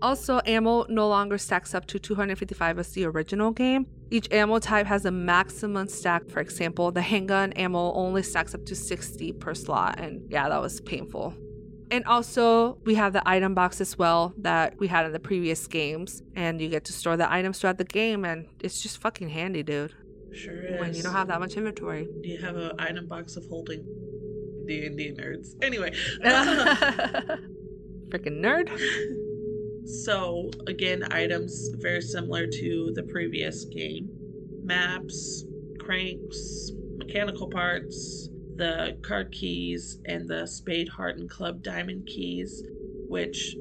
Also, ammo no longer stacks up to 255 as the original game. Each ammo type has a maximum stack. For example, the handgun ammo only stacks up to 60 per slot, and yeah, that was painful. And also, we have the item box as well that we had in the previous games, and you get to store the items throughout the game, and it's just fucking handy, dude Sure is. when you don't have that much inventory. Do you have an item box of holding? D and D nerds. Anyway. Uh, Freaking nerd. So, again, items very similar to the previous game maps, cranks, mechanical parts, the card keys, and the Spade Heart and Club Diamond keys, which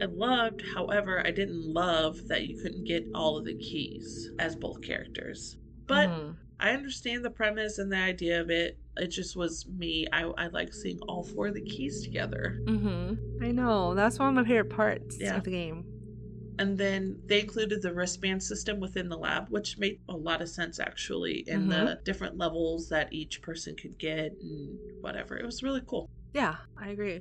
I loved. However, I didn't love that you couldn't get all of the keys as both characters. But Mhm. I understand the premise and the idea of it. It just was me. I, I like seeing all four of the keys together. Mm-hmm. I know. That's one of my favorite parts Yeah. of the game. And then they included the wristband system within the lab, which made a lot of sense actually, in the different levels that each person could get and whatever. It was really cool. Yeah, I agree.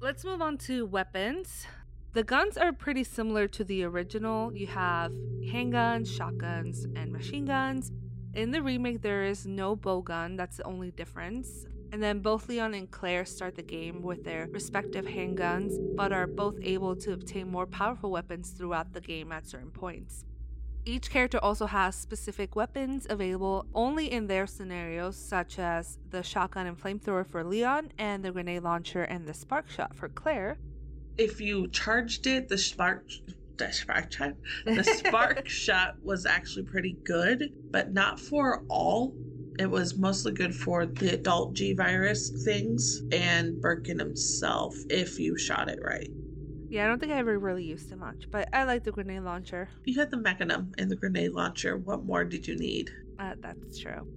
Let's move on to weapons. The guns are pretty similar to the original. You have handguns, shotguns, and machine guns. In the remake, there is no bow gun, that's the only difference. And then both Leon and Claire start the game with their respective handguns, but are both able to obtain more powerful weapons throughout the game at certain points. Each character also has specific weapons available only in their scenarios, such as the shotgun and flamethrower for Leon, and the grenade launcher and the spark shot for Claire. If you charged it, the spark the spark shot the spark shot was actually pretty good, but not for all. It was mostly good for the adult G virus things and Birkin himself if you shot it right. Yeah, I don't think I ever really used it much, but I like the grenade launcher. You had the mechanism and the grenade launcher. What more did you need? Uh, that's true.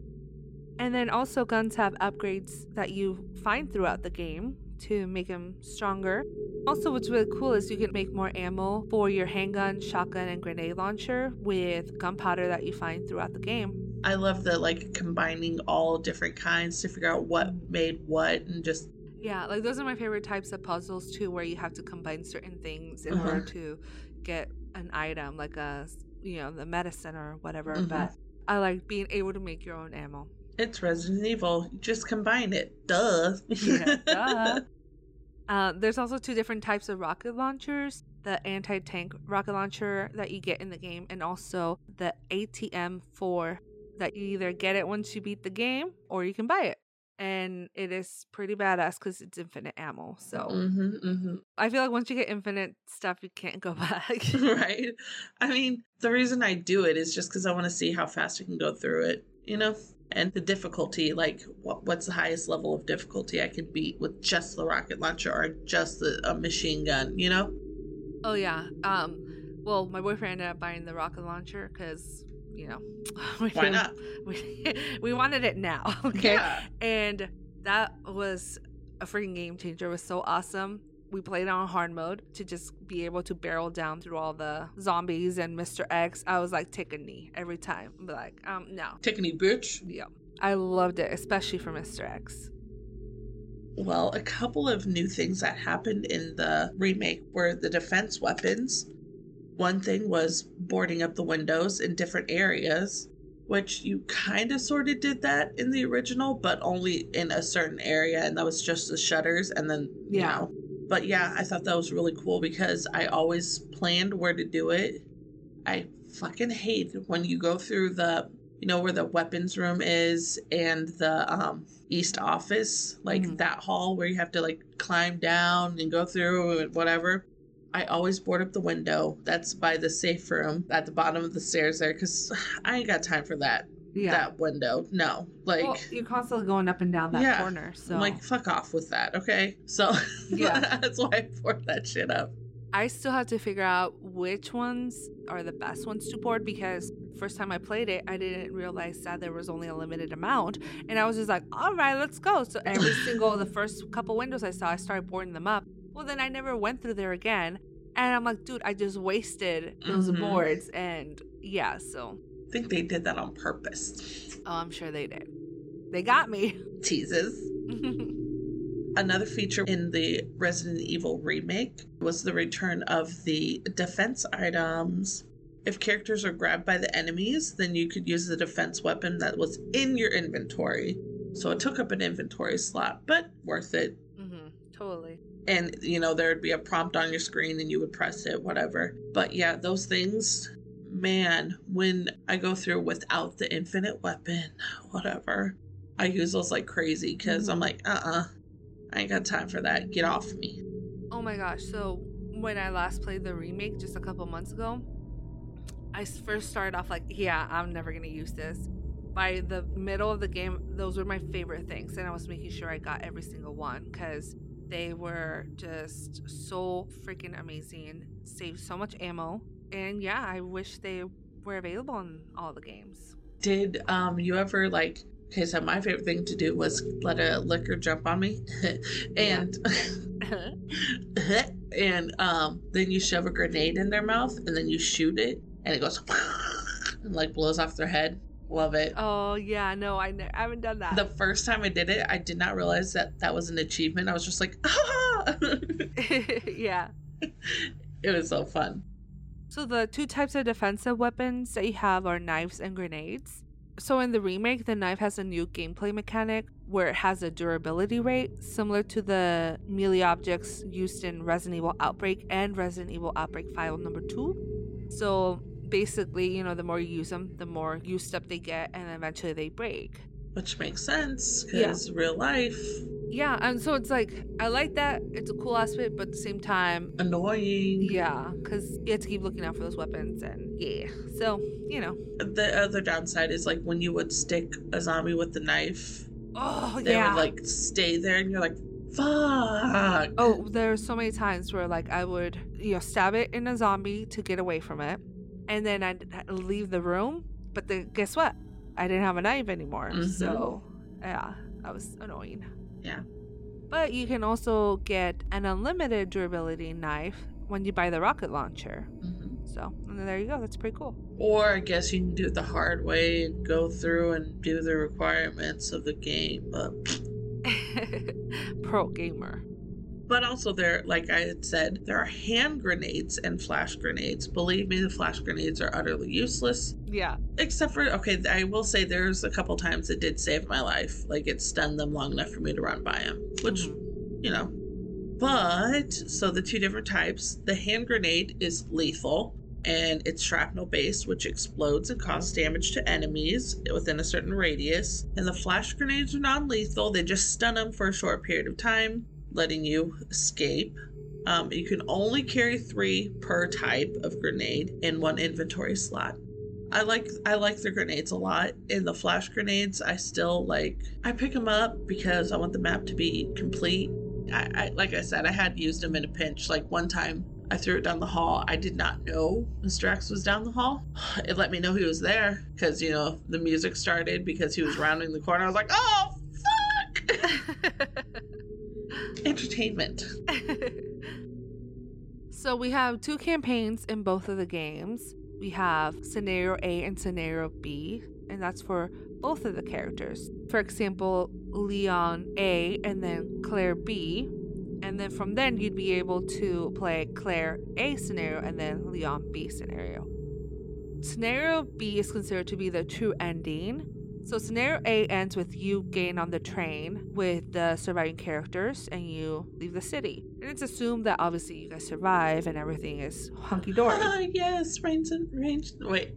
And then also, guns have upgrades that you find throughout the game to make them stronger. Also, what's really cool is you can make more ammo for your handgun, shotgun, and grenade launcher with gunpowder that you find throughout the game. I love the like combining all different kinds to figure out what made what and just Yeah, like those are my favorite types of puzzles too, where you have to combine certain things in Uh-huh. order to get an item, like a you know the medicine or whatever. Mhm. But I like being able to make your own ammo. It's Resident Evil. You just combine it. Duh. Yeah, duh. Uh, there's also two different types of rocket launchers the anti tank rocket launcher that you get in the game, and also the ATM 4 that you either get it once you beat the game or you can buy it. And it is pretty badass because it's infinite ammo. So Mm-hmm, mm-hmm. I feel like once you get infinite stuff, you can't go back. right? I mean, the reason I do it is just because I want to see how fast I can go through it, you know? And the difficulty, like, what, what's the highest level of difficulty I can beat with just the rocket launcher or just the, a machine gun, you know? Oh yeah. Um Well, my boyfriend ended up buying the rocket launcher because, you know, we Why not? We, we wanted it now. Okay. Yeah. And that was a freaking game changer. It was so awesome. We played on hard mode to just be able to barrel down through all the zombies and Mr. X. I was like, take a knee every time. Be like, um, no. Take a knee, bitch. Yeah. I loved it, especially for Mr. X. Well, a couple of new things that happened in the remake were the defense weapons. One thing was boarding up the windows in different areas, which you kind of sort of did that in the original, but only in a certain area, and that was just the shutters, and then, you Yeah. know. But yeah, I thought that was really cool because I always planned where to do it. I fucking hate when you go through the you know where the weapons room is and the um east office like Mhm. that hall where you have to like climb down and go through and whatever i always board up the window that's by the safe room at the bottom of the stairs there because i ain't got time for that Yeah. that window no like well, you're constantly going up and down that Yeah. corner. So I'm like fuck off with that okay so Yeah. that's why i board that shit up I still have to figure out which ones are the best ones to board because first time I played it, I didn't realize that there was only a limited amount, and I was just like, "All right, let's go." So every single the first couple windows I saw, I started boarding them up. Well, then I never went through there again, and I'm like, "Dude, I just wasted those Mhm. boards." And yeah, so think they did that on purpose oh, I'm sure they did. They got me. teases Another feature in the Resident Evil remake was the return of the defense items. If characters are grabbed by the enemies, then you could use the defense weapon that was in your inventory. So it took up an inventory slot, but worth it. hmm Totally. And, you know, there would be a prompt on your screen and you would press it, whatever. But yeah, those things, man, when I go through without the infinite weapon, whatever, I use those like crazy because I'm like, uh uh I ain't got time for that. Get off me. Oh my gosh. So when I last played the remake just a couple months ago, I first started off like, yeah, I'm never going to use this. By the middle of the game, those were my favorite things. And I was making sure I got every single one because they were just so freaking amazing. Saved so much ammo. And yeah, I wish they were available in all the games. Did um you ever like okay, so my favorite thing to do was let a licker jump on me and and um then you shove a grenade in their mouth and then you shoot it and it goes and like blows off their head. Love it. oh, yeah, no, I, ne- I haven't done that. The first time I did it, I did not realize that that was an achievement. I was just like, ah! yeah. it was so fun. So the two types of defensive weapons that you have are knives and grenades. So in the remake, the knife has a new gameplay mechanic where it has a durability rate similar to the melee objects used in Resident Evil Outbreak and Resident Evil Outbreak File number 2. So basically, you know, the more you use them, the more used up they get and eventually they break. Which makes sense Yeah. because real life Yeah, and so it's like I like that. It's a cool aspect, but at the same time, annoying. yeah, because you have to keep looking out for those weapons, and yeah. So you know, The other downside is like when you would stick a zombie with the knife, oh they yeah. would like stay there, and you're like, "Fuck!" oh, there's so many times where like I would you know stab it in a zombie to get away from it, and then I'd leave the room. But then guess what? I didn't have a knife anymore. Mhm. So yeah, that was annoying. Yeah. But you can also get an unlimited durability knife when you buy the rocket launcher. Mhm. So there you go. That's pretty cool. Or I guess you can do it the hard way and go through and do the requirements of the game, but Pro gamer. But also, there, like I had said, there are hand grenades and flash grenades. Believe me, the flash grenades are utterly useless. Yeah. Except for, okay, I will say there's a couple times it did save my life. Like it stunned them long enough for me to run by them, which, Mhm. you know. But, so the two different types the hand grenade is lethal and it's shrapnel based, which explodes and causes damage to enemies within a certain radius. And the flash grenades are non lethal, they just stun them for a short period of time, letting you escape. Um, you can only carry three per type of grenade in one inventory slot. I like I like the grenades a lot. In the flash grenades, I still like I pick them up because I want the map to be complete. I, I like I said, I had used them in a pinch. Like one time, I threw it down the hall. I did not know Mr. X was down the hall. It let me know he was there because, you know, the music started because he was rounding the corner. I was like, oh, fuck! Entertainment. so we have two campaigns in both of the games. We have scenario A and scenario B, and that's for both of the characters. For example, Leon A and then Claire B. And then from then, you'd be able to play Claire A scenario and then Leon B scenario. Scenario B is considered to be the true ending. So, scenario A ends with you getting on the train with the surviving characters and you leave the city. And it's assumed that obviously you guys survive and everything is hunky dory. Ah, yes, rains and rains. Wait,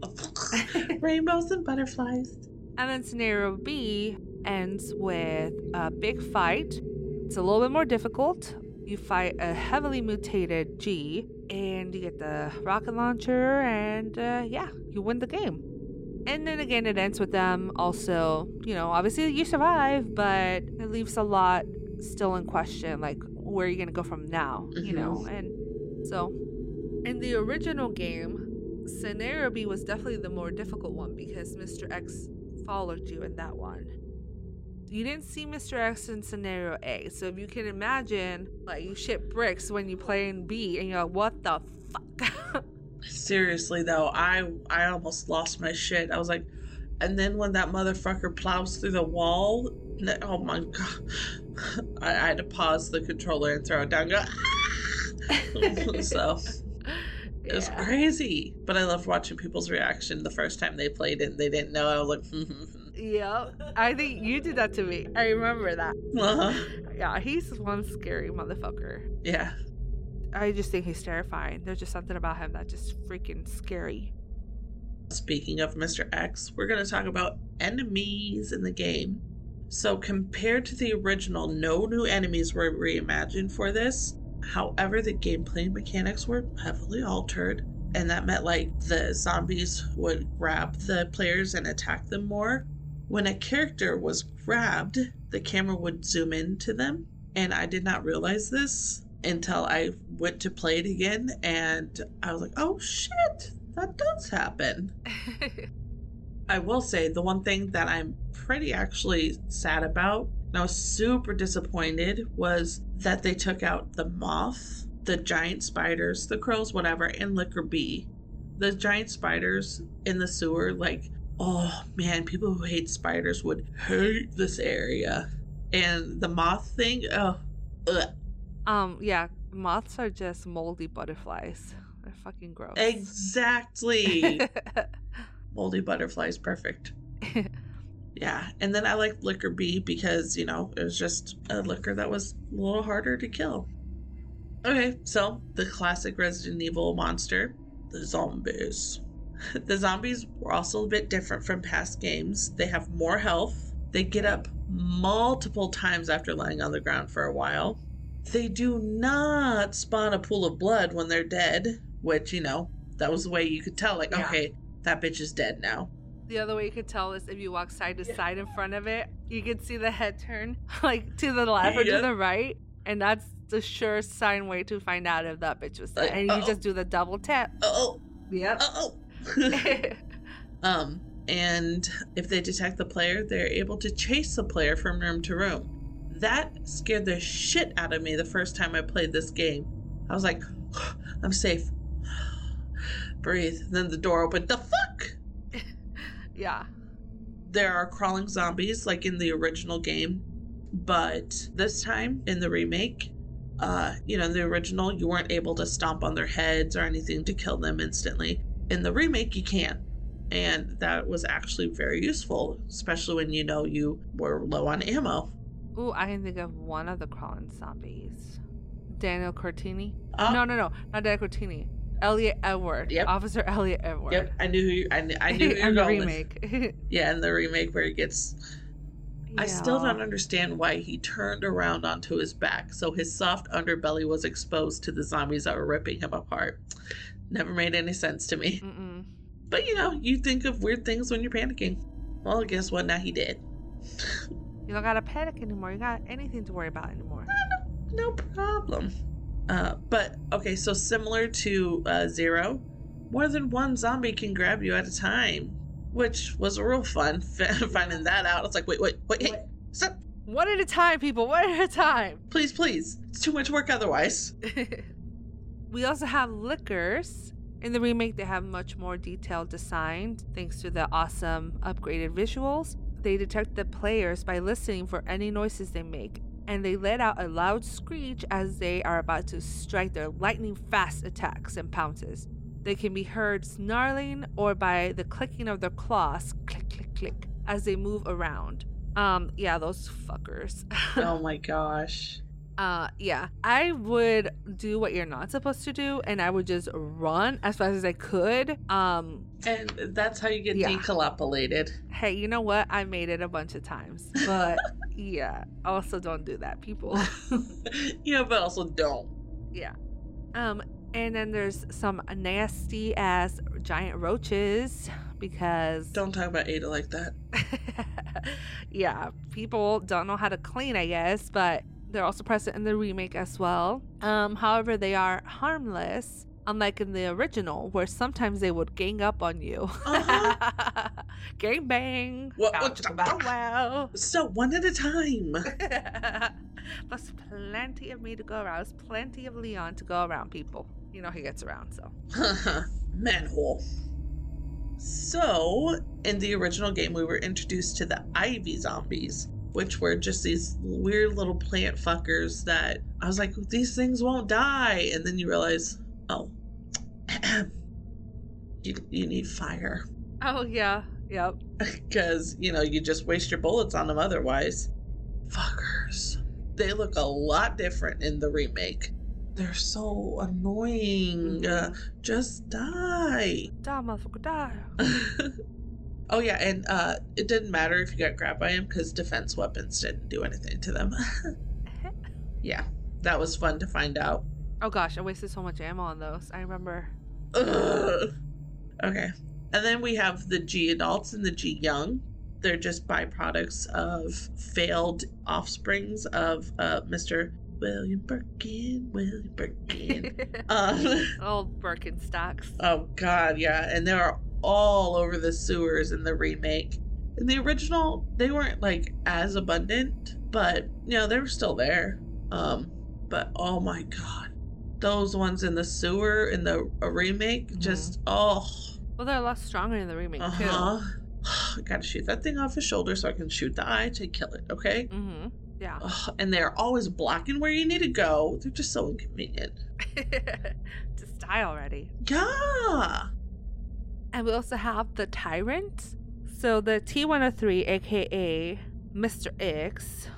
rainbows and butterflies. And then scenario B ends with a big fight. It's a little bit more difficult. You fight a heavily mutated G, and you get the rocket launcher, and uh, yeah, you win the game. And then again, it ends with them also, you know, obviously you survive, but it leaves a lot still in question, like where are you going to go from now, you know? Mm-hmm. And so in the original game, Scenario B was definitely the more difficult one because Mr. X followed you in that one. You didn't see Mr. X in scenario A, so if you can imagine, like you shit bricks when you play in B, and you're like, "What the fuck?" Seriously though, I I almost lost my shit. I was like, and then when that motherfucker plows through the wall, oh my god, I, I had to pause the controller and throw it down. Go, ah! so it was Yeah. crazy. But I loved watching people's reaction the first time they played it and they didn't know. I was like, Yep. I think you did that to me. I remember that. uh-huh. Yeah, he's one scary motherfucker. yeah. I just think he's terrifying. There's just something about him that's just freaking scary. Speaking of Mr. X, we're going to talk about enemies in the game. So, compared to the original, no new enemies were reimagined for this. However, the gameplay mechanics were heavily altered, and that meant like the zombies would grab the players and attack them more. When a character was grabbed, the camera would zoom into them, and I did not realize this until I went to play it again, and I was like, oh shit, that does happen. I will say the one thing that I'm pretty actually sad about, and I was super disappointed, was that they took out the moth, the giant spiders, the crows, whatever, and Licker B. The giant spiders in the sewer, like, oh man, people who hate spiders would hate this area. And the moth thing, oh, ugh. Um, yeah, moths are just moldy butterflies. They're fucking gross. exactly. Moldy butterflies, perfect. Yeah, and then I liked Licker B because, you know, it was just a licker that was a little harder to kill. Okay, so the classic Resident Evil monster, the zombies. The zombies were also a bit different from past games. They have more health, they get up multiple times after lying on the ground for a while. They do not spawn a pool of blood when they're dead, which, you know, that was the way you could tell, like, Yeah. okay, that bitch is dead now. The other way you could tell is if you walk side to Yeah. side in front of it, you could see the head turn like to the left or to the right, and that's the sure sign way to find out if that bitch was dead. Like, and you uh-oh. just do the double tap. Oh, Yep. oh. um, and if they detect the player, they're able to chase the player from room to room. That scared the shit out of me the first time I played this game. I was like, I'm safe. Breathe. Then the door opened. The fuck? yeah. there are crawling zombies like in the original game, but this time in the remake, uh, you know, in the original, you weren't able to stomp on their heads or anything to kill them instantly. In the remake, you can. And that was actually very useful, especially when you know you were low on ammo. Ooh, I can think of one of the crawling zombies. Daniel Cortini. Uh, no, no, no, not Daniel Cortini. Elliot Edward. Yep. Officer Elliot Edward. Yep, I knew who you, I, kn- I knew who you were going with. remake. Yeah, and the remake where he gets I still don't understand why he turned around onto his back, so his soft underbelly was exposed to the zombies that were ripping him apart. Never made any sense to me. Mm-mm. But you know, you think of weird things when you're panicking. Well, guess what? Now he did. You don't gotta panic anymore. You got anything to worry about anymore. No no problem. Uh, but okay, so similar to uh, Zero, more than one zombie can grab you at a time, which was real fun finding that out. It's like, wait, wait, wait, hey, stop, One at a time, people. One at a time. please, please. It's too much work otherwise. we also have lickers. In the remake, they have much more detailed design thanks to the awesome upgraded visuals. They detect the players by listening for any noises they make, and they let out a loud screech as they are about to strike their lightning fast attacks and pounces. They can be heard snarling or by the clicking of their claws, click, click, click, as they move around. Um, yeah, those fuckers. oh my gosh. Uh, yeah, I would do what you're not supposed to do, and I would just run as fast as I could. Um, And that's how you get Yeah. hey, you know what? I made it a bunch of times, but yeah, also don't do that, people. yeah, but also don't. yeah. Um, and then there's some nasty ass giant roaches because Don't talk about Ada like that. yeah, people don't know how to clean, I guess, but they're also present in the remake as well. Um, however, they are harmless, unlike in the original, where sometimes they would gang up on you. Uh-huh. gang bang. What- Bow, what- bow, wow. So one at a time. There's plenty of me to go around. There's plenty of Leon to go around, people. You know he gets around, so. Manhole. So, in the original game, we were introduced to the Ivy zombies, which were just these weird little plant fuckers that I was like, these things won't die. And then you realize, oh, you, you need fire. Oh, yeah. Yep. Because, you know, you just waste your bullets on them otherwise. Fuckers. They look a lot different in the remake. They're so annoying. Uh, just die. Die, motherfucker, die. oh yeah, and uh, it didn't matter if you got grabbed by him because defense weapons didn't do anything to them. yeah, that was fun to find out. Oh gosh, I wasted so much ammo on those. I remember. Ugh. Okay, and then we have the G adults and the G young. They're just byproducts of failed offsprings of uh, Mr. William Birkin. William Birkin. um, Old Birkenstocks. Oh god, yeah, and there were all over the sewers in the remake. In the original, they weren't like as abundant, but you know, they were still there. Um, but oh my god. Those ones in the sewer in the remake Mhm. just oh Well, they're a lot stronger in the remake uh-huh. I gotta shoot that thing off his shoulder so I can shoot the eye to kill it, okay? Mm-hmm. Yeah. And they're always blocking where you need to go. They're just so inconvenient. Just die already. Yeah. And we also have the Tyrant. So the T103, aka Mr. X,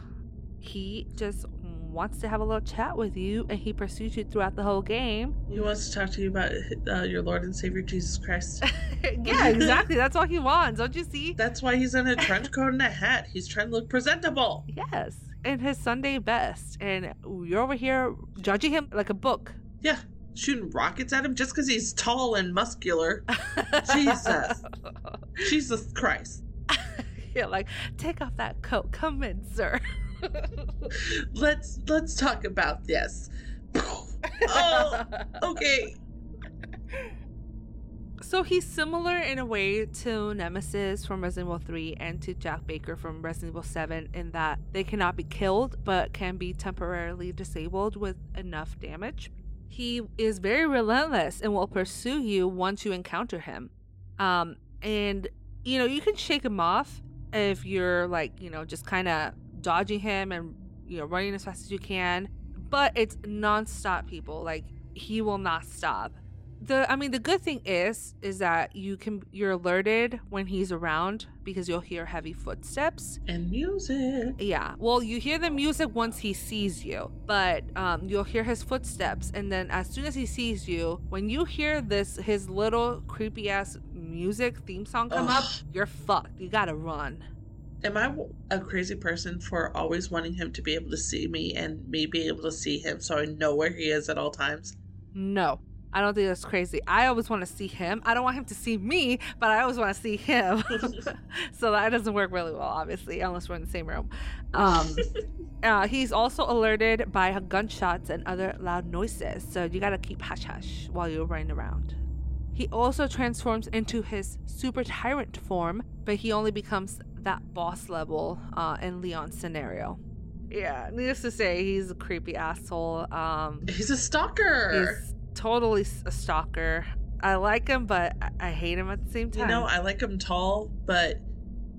he just wants to have a little chat with you and he pursues you throughout the whole game. He wants to talk to you about uh, your Lord and Savior Jesus Christ. yeah, exactly. That's all he wants. Don't you see? That's why he's in a trench coat and a hat. He's trying to look presentable. Yes. In his Sunday best. And you're over here judging him like a book. Yeah, shooting rockets at him just because he's tall and muscular. Jesus. Jesus Christ. You're like, take off that coat. Come in, sir. Let's let's talk about this. oh, okay. So he's similar in a way to Nemesis from Resident Evil 3 and to Jack Baker from Resident Evil 7 in that they cannot be killed but can be temporarily disabled with enough damage. He is very relentless and will pursue you once you encounter him. Um, and you know, you can shake him off if you're like, you know, just kind of dodging him and you know, running as fast as you can. But it's non-stop people. Like he will not stop the i mean the good thing is is that you can you're alerted when he's around because you'll hear heavy footsteps. And music. yeah. Well you hear the music once he sees you but um, you'll hear his footsteps. And then as soon as he sees you when you hear this his little creepy ass music theme song come up you're fucked. You gotta run. Am I a crazy person for always wanting him to be able to see me and me be able to see him so I know where he is at all times? no I don't think that's crazy. I always want to see him. I don't want him to see me, but I always want to see him. so that doesn't work really well, obviously, unless we're in the same room. Um, uh, he's also alerted by gunshots and other loud noises, so you gotta keep hush hush while you're running around. He also transforms into his super tyrant form, but he only becomes that boss level uh, in Leon's scenario. Yeah, needless to say, he's a creepy asshole. Um, He's a stalker. he's totally a stalker. I like him, but I- hate him at the same time. You know, I like him tall, but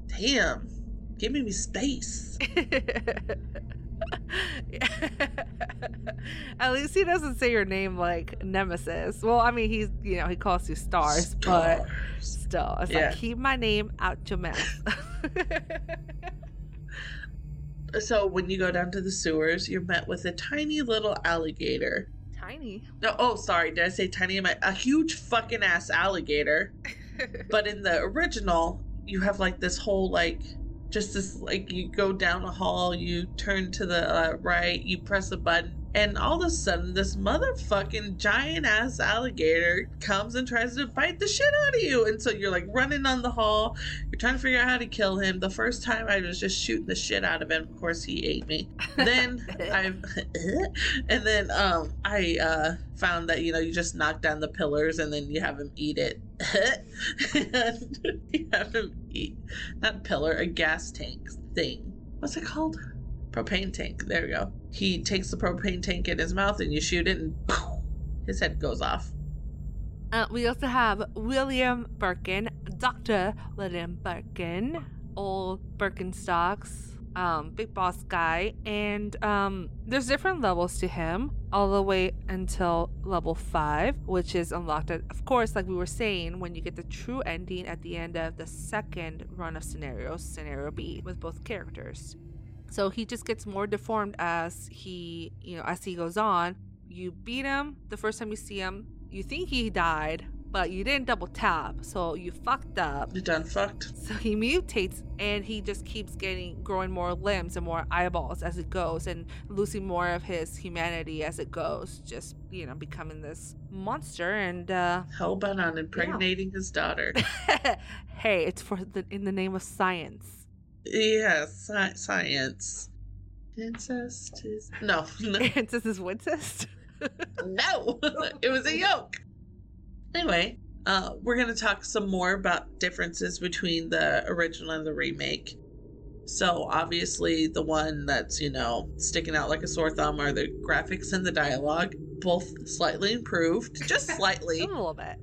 damn, give me space. At least he doesn't say your name like Nemesis. Well, I mean, he's you know he calls you STARS, but still, it's Yeah. like keep my name out your mouth. So when you go down to the sewers, you're met with a tiny little alligator. Tiny. No, oh, sorry, did I say tiny? I a huge fucking ass alligator. But in the original, you have like this whole like just this like you go down a hall, you turn to the uh, right, you press a button, and all of a sudden this motherfucking giant ass alligator comes and tries to bite the shit out of you. And so you're like running on the hall, you're trying to figure out how to kill him. The first time I was just shooting the shit out of him. Of course he ate me. Then I've and then um I uh found that you know you just knock down the pillars and then you have him eat it. and you have him eat not pillar, a gas tank thing. What's it called? Propane tank. There we go. He takes the propane tank in his mouth and you shoot it and his head goes off. Uh, we also have William Birkin, Dr. William Birkin, old Birkenstocks, um, big boss guy, and um, there's different levels to him, all the way until level five, which is unlocked. At, of course, like we were saying, when you get the true ending at the end of the second run of scenarios, scenario B, with both characters. So he just gets more deformed as he, you know, as he goes on. You beat him the first time you see him. You think he died, but you didn't double tap, so you fucked up. You done fucked? So he mutates and he just keeps getting growing more limbs and more eyeballs as it goes and losing more of his humanity as it goes. Just, you know, becoming this monster and uh Hell bent on impregnating his daughter. hey, it's for the in the name of science. Yes, sci- science. Incest is no, no. This is. No, it was a yoke. Anyway, uh, we're going to talk some more about differences between the original and the remake. So, obviously, the one that's, you know, sticking out like a sore thumb are the graphics and the dialogue, both slightly improved, just slightly. A little bit.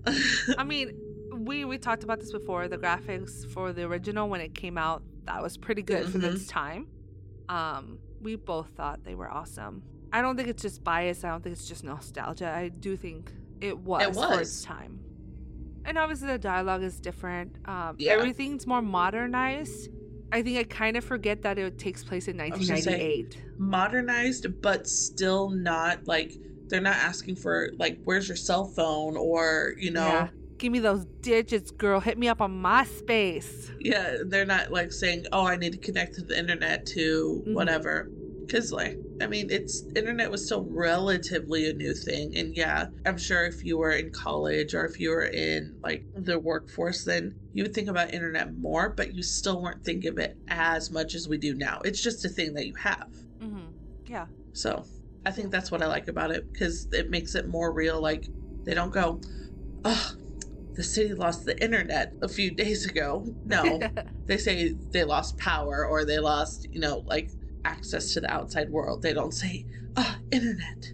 I mean, we we talked about this before. The graphics for the original when it came out, that was pretty good for its time. Um, we both thought they were awesome. I don't think it's just bias. I don't think it's just nostalgia. I do think it was, for was. its time. And obviously the dialogue is different. Um, Yeah. Everything's more modernized. I think I kind of forget that it takes place in was gonna say, 1998. Modernized, but still not like they're not asking for, like, where's your cell phone or, you know. Yeah. Give me those digits, girl. Hit me up on MySpace. yeah they're not like saying oh i need to connect to the internet to Mhm. whatever because like i mean it's internet was still relatively a new thing and yeah i'm sure if you were in college or if you were in like the workforce then you would think about internet more but you still weren't thinking of it as much as we do now it's just a thing that you have Mm-hmm. Yeah. so i think that's what i like about it because it makes it more real like they don't go oh the city lost the internet a few days ago no they say they lost power or they lost, you know, like access to the outside world. They don't say, ah, internet.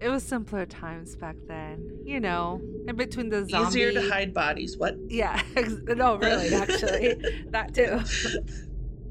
It was simpler times back then, you know. In between the zombie, Easier to hide bodies. What? Yeah, no, really, actually, that too.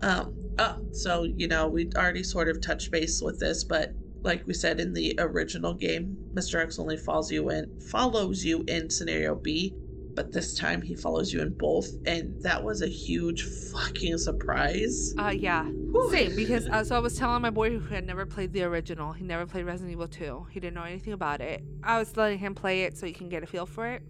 Um, uh, so, you know, we already sort of touched base with this, but like we said in the original game, Mr. X only follows you in follows you in scenario B, but this time he follows you in both, and that was a huge fucking surprise. Uh, yeah, same. Because uh, so I was telling my boy who had never played the original, he never played Resident Evil 2. He didn't know anything about it. I was letting him play it so he can get a feel for it.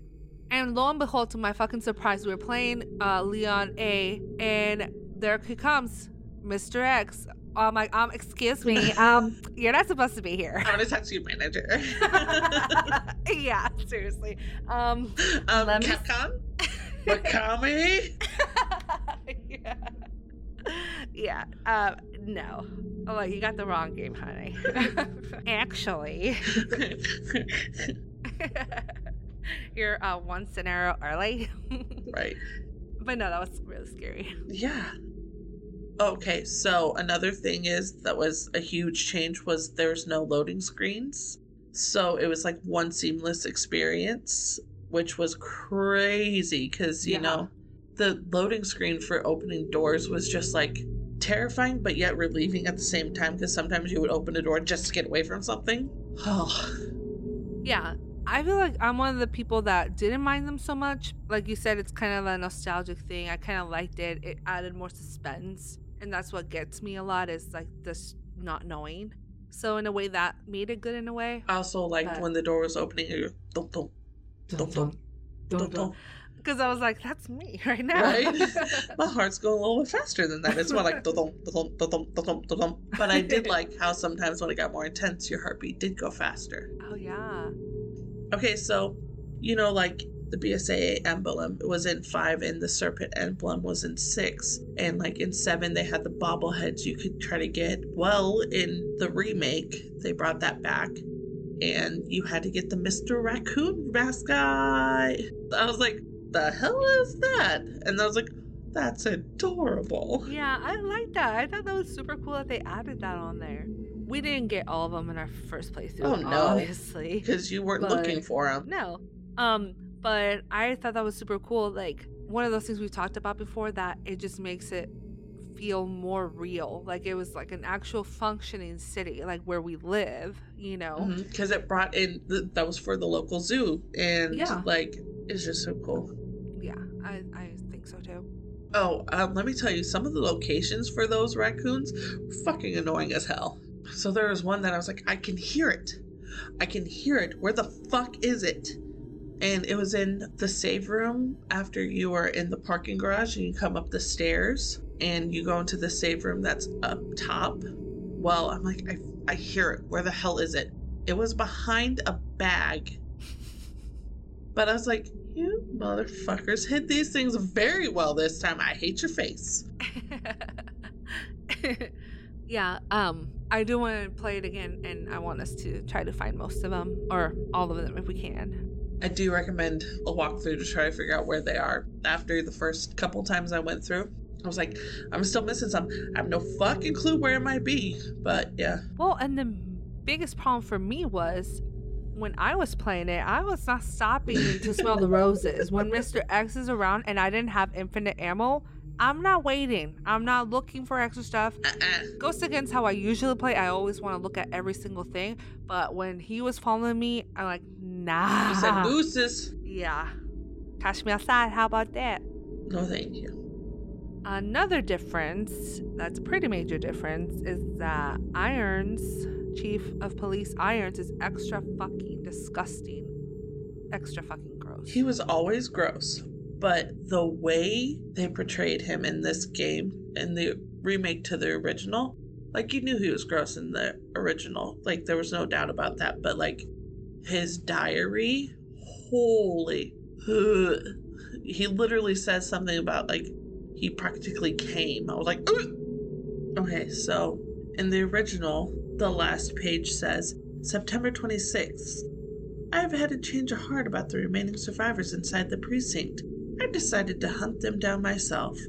And lo and behold, to my fucking surprise, we were playing uh, Leon A, and there he comes, Mr. X. I'm like, um, excuse me, um, you're not supposed to be here. I'm gonna talk to your manager. yeah, seriously. Um, Um, Let me- Capcom? Yeah. Yeah. Uh, no. Oh, well, you got the wrong game, honey. Actually, you're uh, one scenario early. right. but no, that was really scary. Yeah. Okay, so another thing is that was a huge change was there's no loading screens. So it was like one seamless experience, which was crazy because, you Yeah. know, the loading screen for opening doors was just like terrifying, but yet relieving at the same time because sometimes you would open a door just to get away from something. Oh, Yeah. I feel like I'm one of the people that didn't mind them so much. Like you said, it's kind of a nostalgic thing. I kind of liked it. It added more suspense. And that's what gets me a lot is like this not knowing. So in a way that made it good in a way. I also liked But- when the door was opening. You go, dum, dum, dum, dum, dum, dum. Because I was like, that's me right now. Right? My heart's going a little bit faster than that. It's more like dum dum dum dum dum dum. But I did like how sometimes when it got more intense, your heartbeat did go faster. oh yeah. Okay, so you know, like the BSAA emblem was in five, and the serpent emblem was in six, and like in seven they had the bobbleheads you could try to get. Well, in the remake, they brought that back. And you had to get the Mr. Raccoon mascot. I was like, the hell is that? And I was like, that's adorable. Yeah, I like that. I thought that was super cool that they added that on there. We didn't get all of them in our first playthrough, Oh, no. obviously. Because you weren't looking for them. No. Um, but I thought that was super cool. Like one of those things we've talked about before that it just makes it feel more real. Like it was like an actual functioning city, like where we live, you know. Because it brought in, the, that was for the local zoo. And Yeah. like, it's just so cool. Yeah, I, I think so too. Oh, um, let me tell you, some of the locations for those raccoons fucking annoying as hell. So there was one that I was like, I can hear it. I can hear it. Where the fuck is it? And it was in the save room after you are in the parking garage and you come up the stairs and you go into the save room that's up top. Well, I'm like, I, I hear it. Where the hell is it? It was behind a bag. But I was like, you motherfuckers hit these things very well this time. I hate your face. yeah, um, I do want to play it again, and I want us to try to find most of them or all of them if we can. I do recommend a walkthrough to try to figure out where they are. After the first couple times I went through, I was like, I'm still missing some. I have no fucking clue where it might be. But yeah. Well, and the biggest problem for me was when I was playing it, I was not stopping to smell the roses. When Mr. X is around and I didn't have infinite ammo, I'm not waiting. I'm not looking for extra stuff. Uh-uh. Goes against how I usually play. I always want to look at every single thing. But when he was following me, I'm like, nah. You said mooses. Yeah. Catch me outside. How about that? No, thank you. Another difference, that's a pretty major difference, is that Irons, Chief of Police Irons, is extra fucking disgusting. Extra fucking gross. He was always gross. But the way they portrayed him in this game, in the remake to the original, like you knew he was gross in the original. Like there was no doubt about that. But like his diary, holy. He literally says something about like he practically came. I was like, Ooh! okay, so in the original, the last page says September 26th. I've had a change of heart about the remaining survivors inside the precinct. I decided to hunt them down myself.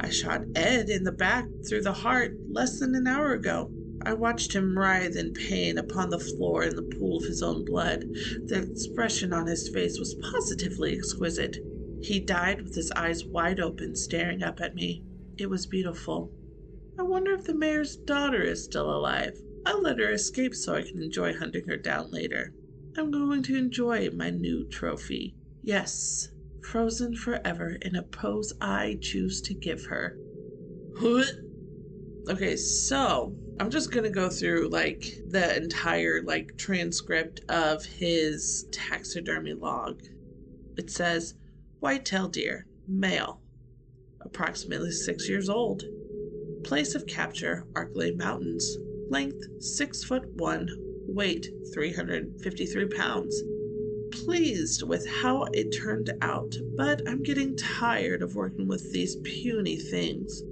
I shot Ed in the back through the heart less than an hour ago. I watched him writhe in pain upon the floor in the pool of his own blood. The expression on his face was positively exquisite. He died with his eyes wide open, staring up at me. It was beautiful. I wonder if the mayor's daughter is still alive. I'll let her escape so I can enjoy hunting her down later. I'm going to enjoy my new trophy. Yes, frozen forever in a pose I choose to give her. Okay, so I'm just gonna go through like the entire like transcript of his taxidermy log. It says, Whitetail deer, male, approximately six years old. Place of capture, Arklay Mountains. Length, six foot one. Weight, 353 pounds. Pleased with how it turned out, but I'm getting tired of working with these puny things.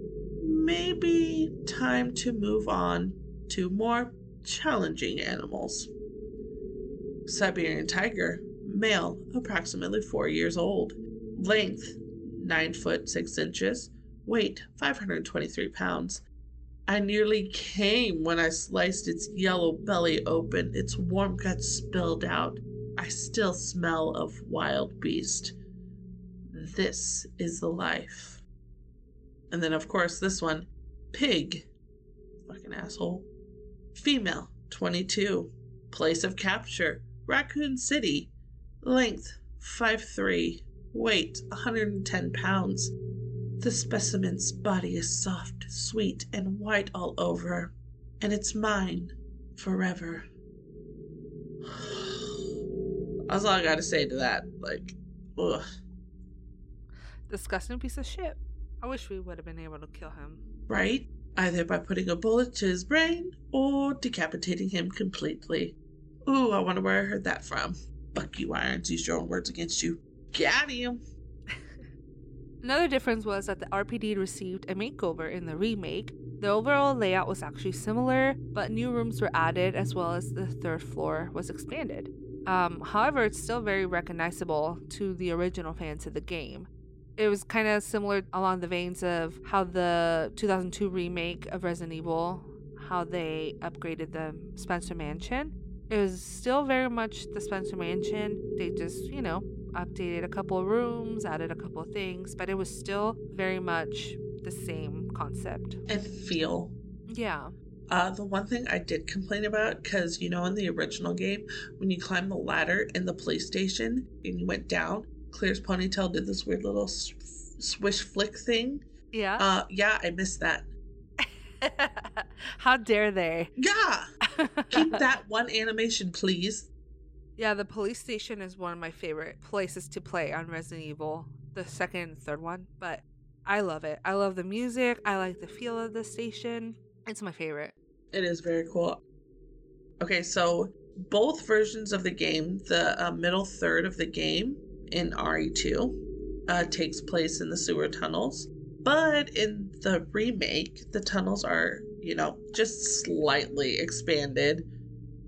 Maybe time to move on to more challenging animals. Siberian tiger, male, approximately 4 years old, length 9 foot 6 inches, weight 523 pounds. I nearly came when I sliced its yellow belly open, its warm guts spilled out. I still smell of wild beast. This is the life. And then, of course, this one pig. Fucking asshole. Female, 22. Place of capture, Raccoon City. Length, 5'3. Weight, 110 pounds. The specimen's body is soft, sweet, and white all over, and it's mine forever. That's all I gotta say to that. Like, ugh. Disgusting piece of shit. I wish we would have been able to kill him. Right? Either by putting a bullet to his brain or decapitating him completely. Ooh, I wonder where I heard that from. Fuck you, Irons. Use your own words against you. Got him. Another difference was that the RPD received a makeover in the remake. The overall layout was actually similar, but new rooms were added as well as the third floor was expanded. Um, however, it's still very recognizable to the original fans of the game. It was kind of similar along the veins of how the 2002 remake of Resident Evil, how they upgraded the Spencer Mansion. It was still very much the Spencer Mansion. They just, you know, updated a couple of rooms, added a couple of things, but it was still very much the same concept. And feel. Yeah. Uh, the one thing I did complain about, because you know, in the original game, when you climb the ladder in the police station and you went down, Claire's ponytail did this weird little s- swish flick thing. Yeah. Uh, yeah, I missed that. How dare they? Yeah, keep that one animation, please. Yeah, the police station is one of my favorite places to play on Resident Evil, the second and third one, but I love it. I love the music. I like the feel of the station. It's my favorite. It is very cool. Okay, so both versions of the game, the uh, middle third of the game in RE2, uh, takes place in the sewer tunnels. But in the remake, the tunnels are, you know, just slightly expanded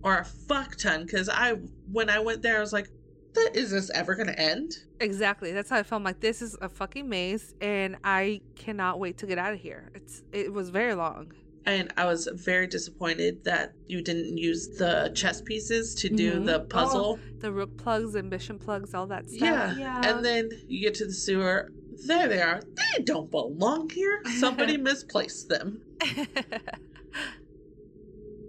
or a fuck ton. Because I, when I went there, I was like, "That is this ever going to end? Exactly. That's how I felt. Like this is a fucking maze, and I cannot wait to get out of here. It's it was very long. And I was very disappointed that you didn't use the chess pieces to do Mhm. the puzzle. The rook plugs, ambition plugs, all that stuff. Yeah. Yeah. And then you get to the sewer. There they are. They don't belong here. Somebody misplaced them.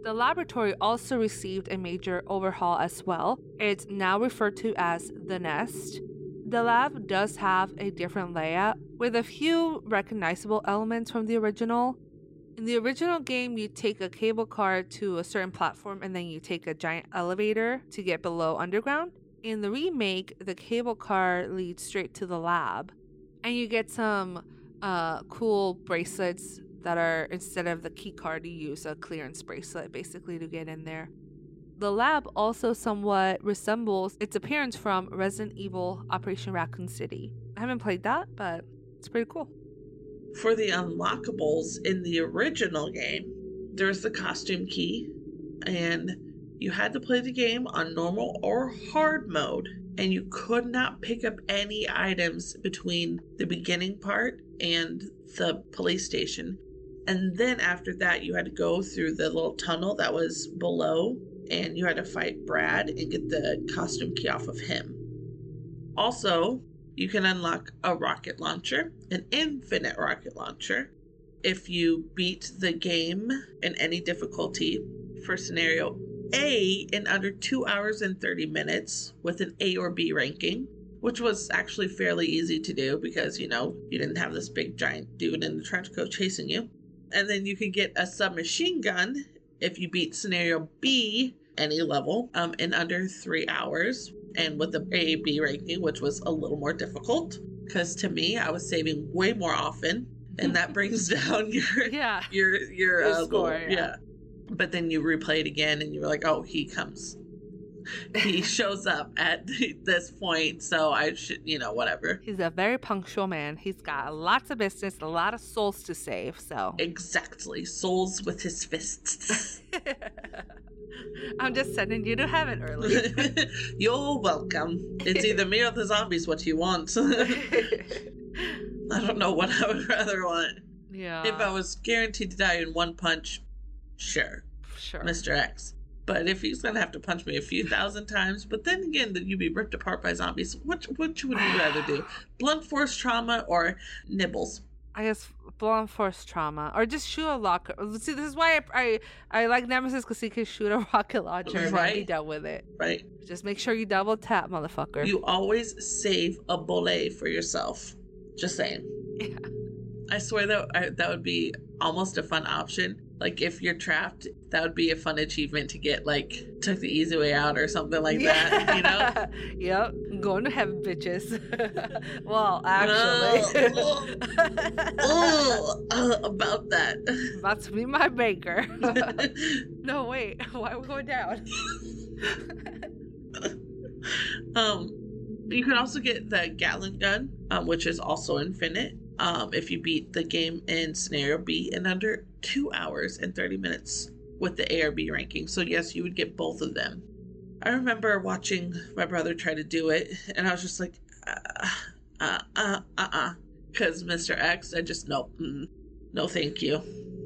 the laboratory also received a major overhaul as well. It's now referred to as the Nest. The lab does have a different layout with a few recognizable elements from the original. In the original game, you take a cable car to a certain platform and then you take a giant elevator to get below underground. In the remake, the cable car leads straight to the lab, and you get some uh, cool bracelets that are instead of the key card, you use a clearance bracelet basically to get in there. The lab also somewhat resembles its appearance from Resident Evil Operation Raccoon City. I haven't played that, but it's pretty cool. For the unlockables in the original game, there's the costume key, and you had to play the game on normal or hard mode, and you could not pick up any items between the beginning part and the police station. And then after that, you had to go through the little tunnel that was below, and you had to fight Brad and get the costume key off of him. Also, you can unlock a rocket launcher, an infinite rocket launcher, if you beat the game in any difficulty for scenario A in under 2 hours and 30 minutes with an A or B ranking, which was actually fairly easy to do because, you know, you didn't have this big giant dude in the trench coat chasing you. And then you can get a submachine gun if you beat scenario B any level um, in under 3 hours and with the A B ranking, which was a little more difficult because to me, I was saving way more often, and that brings down your Yeah. your your, Your uh, score, goal. yeah. But then you replay it again, and you were like, "Oh, he comes he shows up at this point, so I should, you know, whatever. He's a very punctual man. He's got lots of business, a lot of souls to save. So Exactly. Souls with his fists. I'm just sending you to heaven early. You're welcome. It's either me or the zombies what you want. I don't know what I would rather want. yeah. If I was guaranteed to die in one punch, sure, sure. Mr. X. But if he's gonna have to punch me a few thousand times, but then again, that you'd be ripped apart by zombies. Which which would you rather do? Blunt force trauma or nibbles? I guess blunt force trauma, or just shoot a locker. See, this is why I I, I like Nemesis because he can shoot a rocket launcher and then be Right. done with it. Right? Just make sure you double tap, motherfucker. You always save a bullet for yourself. Just saying. Yeah. I swear that I, that would be almost a fun option. Like if you're trapped, that would be a fun achievement to get. Like took the easy way out or something like that. You know. yep. I'm going to heaven, bitches. well, actually. oh, uh, about that. About to be my baker. no, wait. Why are we going down? um, you can also get the Gatling gun, um, which is also infinite. Um, if you beat the game in scenario B in under two hours and thirty minutes with the ARB ranking. So yes, you would get both of them. I remember watching my brother try to do it, and I was just like, uh, uh, uh, uh, uh, because Mr. X, I just no, mm, no, thank you.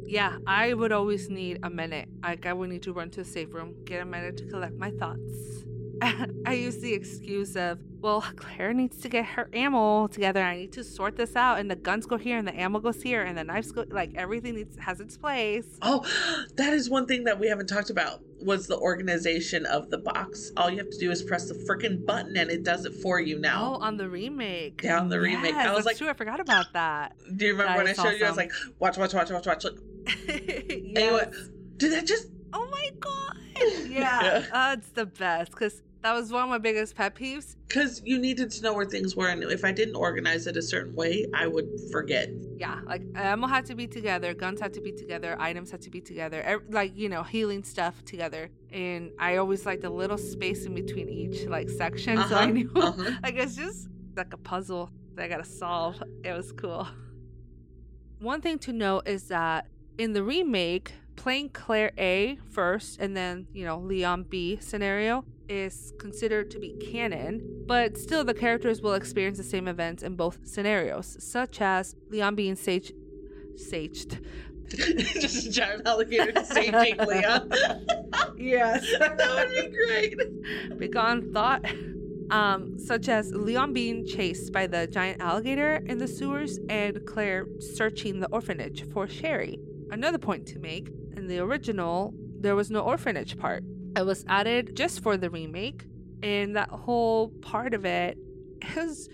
Yeah, I would always need a minute. Like, I would need to run to the safe room, get a minute to collect my thoughts. I use the excuse of, well, Claire needs to get her ammo together. I need to sort this out, and the guns go here, and the ammo goes here, and the knives go. Like everything needs has its place. Oh, that is one thing that we haven't talked about was the organization of the box. All you have to do is press the freaking button and it does it for you now. Oh, on the remake. Yeah, on the remake. I was like- true. I forgot about that. Do you remember That when I is showed you? I was like, watch, watch, watch, watch, watch. Look, yes. did that just? Oh my god. Yeah. Yeah, uh, it's the best because that was one of my biggest pet peeves. Because you needed to know where things were, and if I didn't organize it a certain way, I would forget. Yeah, like ammo had to be together, guns had to be together, items had to be together, like you know, healing stuff together. And I always liked a little space in between each like section, so I Uh-huh, knew uh-huh. like it's just like a puzzle that I gotta solve. It was cool. One thing to note is that in the remake, playing Claire A first and then, you know, Leon B scenario is considered to be canon, but still the characters will experience the same events in both scenarios, such as Leon being sage saged. just a giant alligator saving Leon. Yes. that would be great. Big on thought. Um, such as Leon being chased by the giant alligator in the sewers and Claire searching the orphanage for Sherry. Another point to make in the original, there was no orphanage part. It was added just for the remake, and that whole part of it is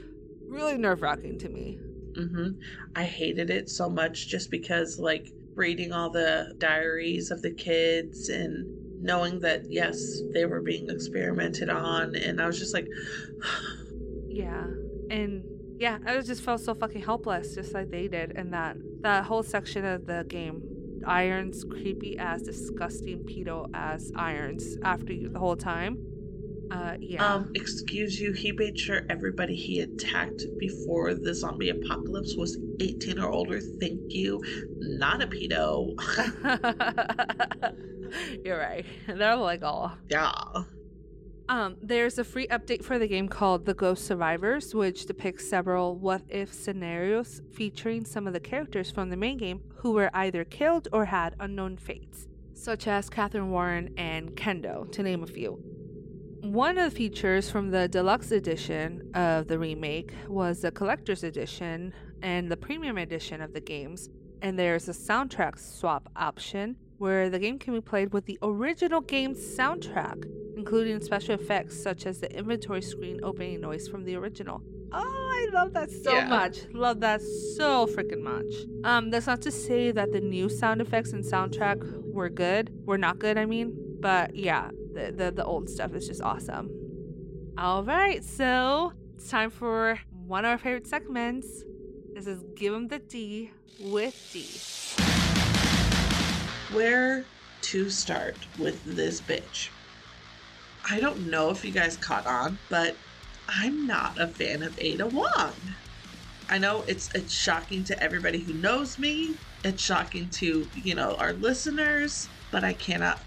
really nerve wracking to me. hmm I hated it so much just because, like, reading all the diaries of the kids and knowing that, yes, they were being experimented on. And I was just like, Yeah. And yeah, I just felt so fucking helpless, just like they did in that that whole section of the game. Irons creepy as disgusting pedo as irons after you the whole time. Uh yeah. um, excuse you, he made sure everybody he attacked before the zombie apocalypse was 18 or older. Thank you. Not a pedo. You're right. They're like all yeah. Um, there's a free update for the game called The Ghost Survivors, which depicts several what if scenarios featuring some of the characters from the main game who were either killed or had unknown fates, such as Katherine Warren and Kendo, to name a few. One of the features from the deluxe edition of the remake was the collector's edition and the premium edition of the games, and there's a soundtrack swap option where the game can be played with the original game's soundtrack including special effects such as the inventory screen opening noise from the original. Oh, I love that so Yeah. much. Love that so freaking much. Um, that's not to say that the new sound effects and soundtrack were good. Were not good, I mean. But yeah, the the, the old stuff is just awesome. All right, so it's time for one of our favorite segments. This is Give 'em the D with D. Where to start with this bitch? I don't know if you guys caught on, but I'm not a fan of Ada Wong. I know it's it's shocking to everybody who knows me. It's shocking to, you know, our listeners, but I cannot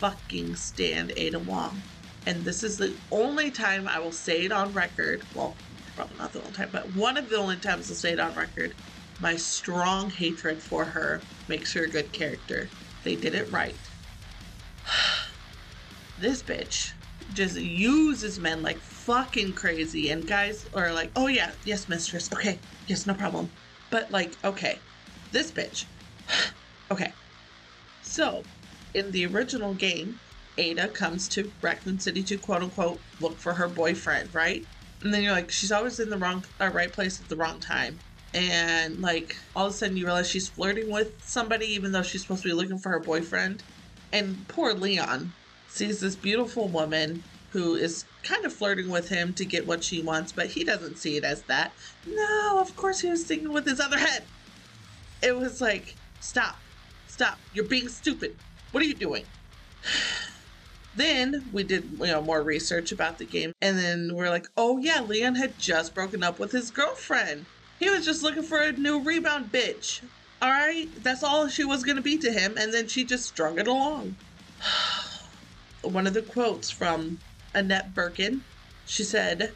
fucking stand Ada Wong. And this is the only time I will say it on record. Well, probably not the only time, but one of the only times I'll say it on record. My strong hatred for her makes her a good character. They did it right. this bitch just uses men like fucking crazy, and guys are like, oh yeah, yes, mistress, okay, yes, no problem. But like, okay, this bitch. okay. So, in the original game, Ada comes to Raccoon City to quote unquote look for her boyfriend, right? And then you're like, she's always in the wrong, uh, right place at the wrong time. And like, all of a sudden you realize she's flirting with somebody, even though she's supposed to be looking for her boyfriend. And poor Leon sees this beautiful woman who is kind of flirting with him to get what she wants, but he doesn't see it as that. No, of course he was thinking with his other head. It was like, stop, stop, you're being stupid. What are you doing? then we did you know more research about the game and then we're like oh yeah leon had just broken up with his girlfriend he was just looking for a new rebound bitch. All right? That's all she was going to be to him and then she just strung it along. One of the quotes from annette birkin she said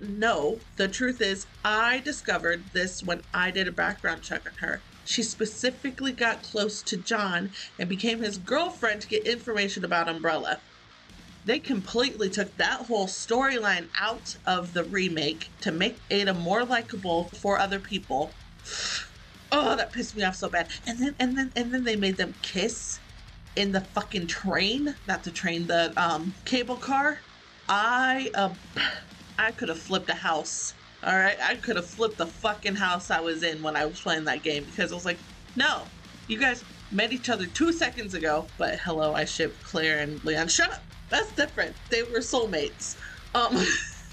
no the truth is i discovered this when i did a background check on her. She specifically got close to John and became his girlfriend to get information about Umbrella they completely took that whole storyline out of the remake to make Ada more likable for other people. Oh, that pissed me off so bad. And then and then and then they made them kiss in the fucking train, not the train, the um cable car. I uh I could have flipped a house. All right, I could have flipped the fucking house I was in when I was playing that game because I was like, no, you guys met each other two seconds ago, but hello, I ship Claire and Leon. Shut up. That's different. They were soulmates. Um,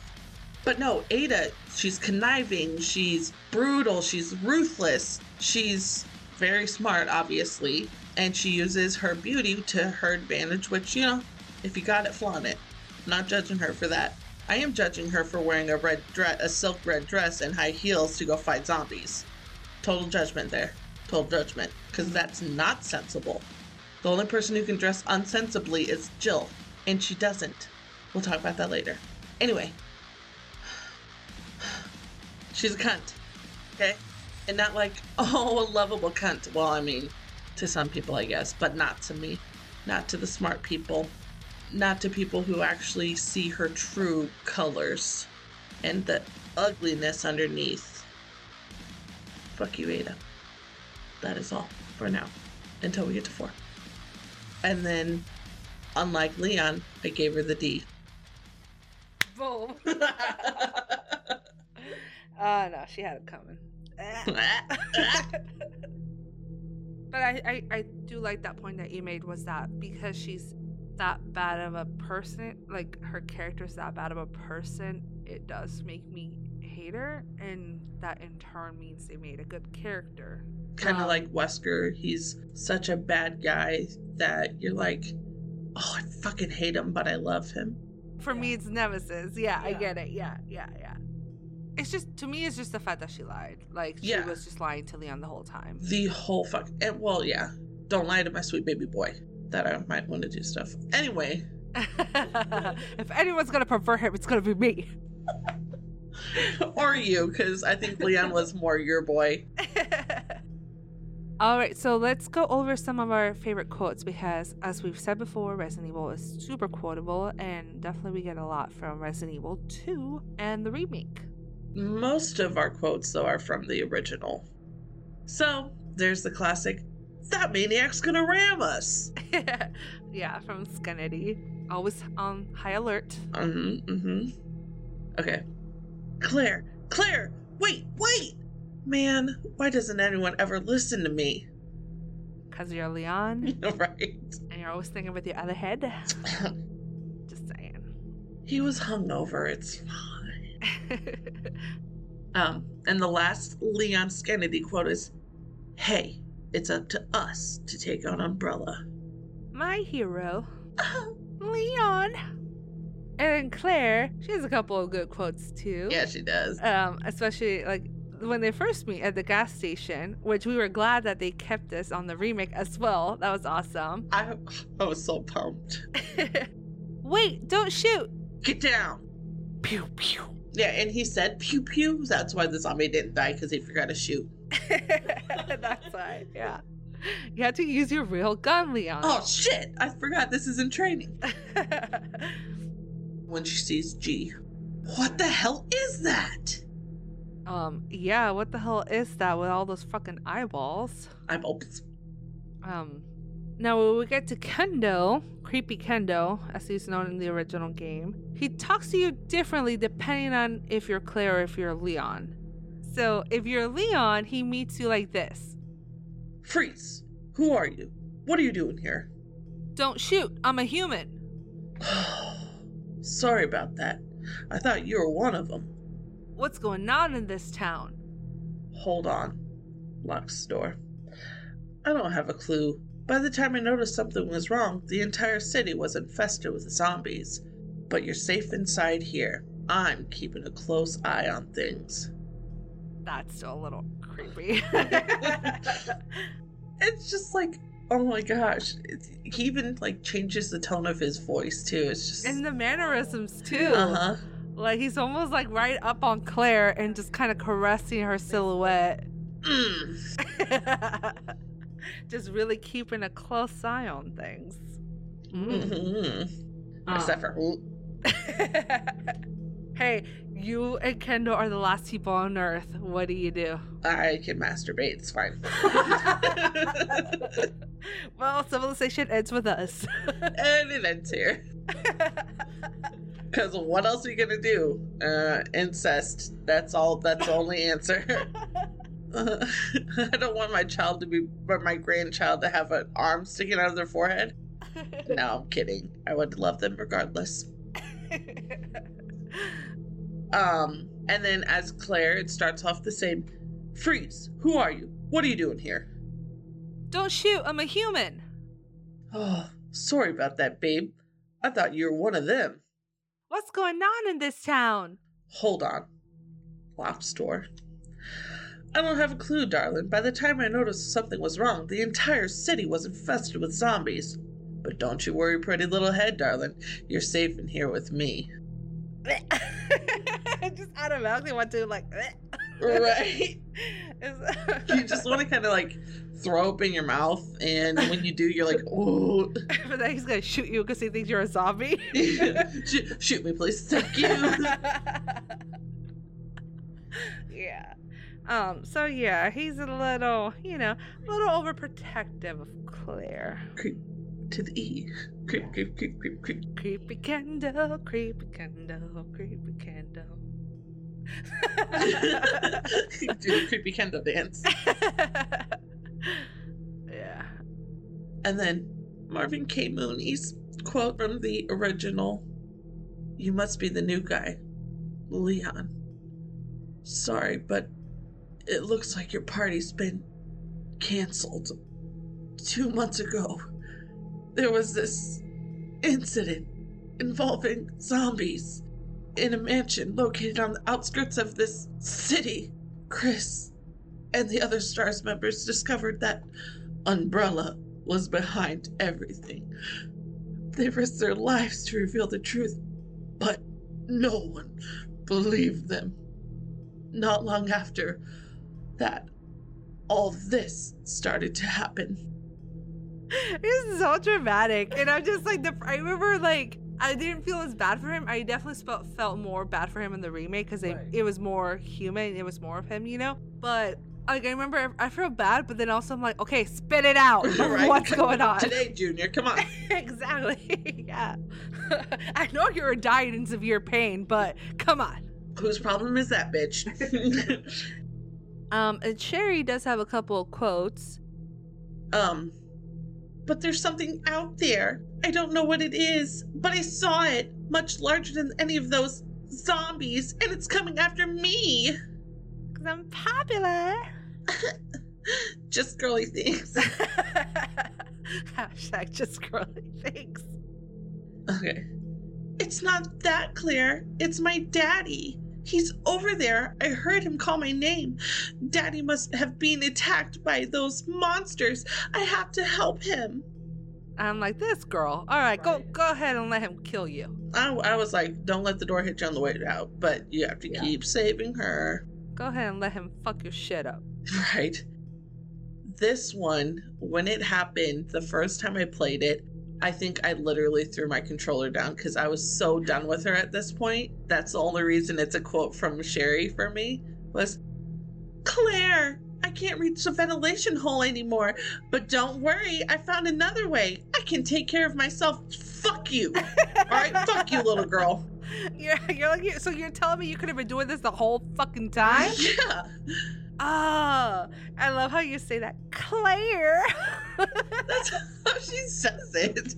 but no, Ada, she's conniving, she's brutal, she's ruthless, she's very smart, obviously, and she uses her beauty to her advantage, which, you know, if you got it, flaunt it. not judging her for that. I am judging her for wearing a red dress, a silk red dress and high heels to go fight zombies. Total judgment there. Total judgment. Because that's not sensible. The only person who can dress unsensibly is Jill and she doesn't. We'll talk about that later. Anyway, she's a cunt, okay? And not like, oh, a lovable cunt. Well, I mean, to some people, I guess, but not to me. Not to the smart people. Not to people who actually see her true colors and the ugliness underneath. Fuck you, Ada. That is all for now until we get to four. And then Unlike Leon, I gave her the D. Boom. uh no, she had it coming. but I, I, I do like that point that you made was that because she's that bad of a person, like her character's that bad of a person, it does make me hate her, and that in turn means they made a good character. Kind of um, like Wesker, he's such a bad guy that you're like, oh, I fucking hate him, but I love him. For yeah. me, it's Nemesis. Yeah, yeah, I get it. Yeah, yeah, yeah. It's just to me, it's just the fact that she lied. Like she yeah. was just lying to Leon the whole time. The whole fuck. And well, yeah. Don't lie to my sweet baby boy. That I might want to do stuff. Anyway. if anyone's gonna prefer him, it's gonna be me. or you, because I think Leon was more your boy. All right, so let's go over some of our favorite quotes because, as we've said before, Resident Evil is super quotable, and definitely we get a lot from Resident Evil 2 and the remake. Most of our quotes, though, are from the original. So there's the classic, that maniac's gonna ram us. yeah, from S. Kennedy. Always on high alert. Mm hmm, mm hmm. Okay. Claire, Claire, wait, wait! Man, why doesn't anyone ever listen to me? Because you're Leon. right. And you're always thinking with your other head. Just saying. He was hungover. It's fine. um, and the last Leon S. Kennedy quote is Hey, it's up to us to take on Umbrella. My hero, Leon. And then Claire, she has a couple of good quotes too. Yeah, she does. Um, especially like when they first meet at the gas station, which we were glad that they kept this on the remake as well. That was awesome. I, I was so pumped. Wait, don't shoot. Get down. Pew pew. Yeah, and he said pew pew. That's why the zombie didn't die because he forgot to shoot. That's why, yeah. You had to use your real gun, Leon. Oh shit! I forgot this is in training. when she sees G, what the hell is that? Um, yeah, what the hell is that with all those fucking eyeballs? Eyeballs. Um, now when we get to Kendo, creepy Kendo, as he's known in the original game, he talks to you differently depending on if you're Claire or if you're Leon. So if you're Leon, he meets you like this: Freeze! Who are you? What are you doing here? "Don't shoot, I'm a human." Sorry about that. I thought you were one of them. What's going on in this town? Hold on. Locks the door. I don't have a clue. By the time I noticed something was wrong, the entire city was infested with zombies. But you're safe inside here. I'm keeping a close eye on things. That's still a little creepy. It's just like, oh my gosh. It's, he even like changes the tone of his voice too. It's just. and the mannerisms too. Uh huh. Like he's almost like right up on Claire and just kind of caressing her silhouette. Mm. just really keeping a close eye on things. Mm. hmm Uh. Except for. hey, you and Kendo are the last people on Earth. What do you do? I can masturbate. It's fine. well, civilization ends with us. and it ends here. Because what else are you gonna do? Uh, incest. That's all. That's the only answer. Uh, I don't want my child to be, or my grandchild to have an arm sticking out of their forehead. No, I'm kidding. I would love them regardless. Um, and then as Claire, it starts off the same. Freeze! Who are you? What are you doing here? Don't shoot, I'm a human. Oh, sorry about that, babe. I thought you were one of them. What's going on in this town? Hold on. Locked store. I don't have a clue, darling. By the time I noticed something was wrong, the entire city was infested with zombies. But don't you worry, pretty little head, darling. You're safe in here with me. I just automatically want to like Right? You just want to kind of like throw up in your mouth, and when you do, you're like, oh, but then he's gonna shoot you because he thinks you're a zombie. shoot, shoot me, please. Thank you. yeah. Um, so yeah, he's a little, you know, a little overprotective of Claire. Creep to the E. Creep, creep, creep, creep, creep. Creepy Kendo, creepy Kendo, creepy Kendo. do the creepy Kendo dance. Yeah. And then Marvin K. Mooney's quote from the original You must be the new guy, Leon. Sorry, but it looks like your party's been canceled. Two months ago, there was this incident involving zombies in a mansion located on the outskirts of this city. Chris and the other STARS members discovered that Umbrella was behind everything. They risked their lives to reveal the truth, but no one believed them. Not long after that, all this started to happen. It's so dramatic, and I'm just like the. I remember like I didn't feel as bad for him. I definitely felt felt more bad for him in the remake because it, Right. it was more human. It was more of him, you know. But like I remember, I feel bad, but then also I'm like, okay, spit it out. Right? What's going on? Today, Junior, come on. exactly. yeah. I know you're dying in severe pain, but come on. Whose problem is that, bitch? Um, and Sherry does have a couple quotes. um, but there's something out there. I don't know what it is, but I saw it much larger than any of those zombies, and it's coming after me. Cause I'm popular. Just girly things. Hashtag just girly things. Okay. It's not that, Claire. It's my daddy. He's over there. I heard him call my name. Daddy must have been attacked by those monsters. I have to help him. I'm like, this girl. All right, go go ahead and let him kill you. I, I was like, don't let the door hit you on the way out, but you have to Yeah. keep saving her. Go ahead and let him fuck your shit up. Right. This one, when it happened, the first time I played it, I think I literally threw my controller down because I was so done with her at this point. That's the only reason it's a quote from Sherry for me was Claire, I can't reach the ventilation hole anymore. But don't worry, I found another way. I can take care of myself. Fuck you. All right, fuck you, little girl. You're, you're like, so you're telling me you could have been doing this the whole fucking time? Yeah. Ah, I love how you say that, Claire. That's how she says it.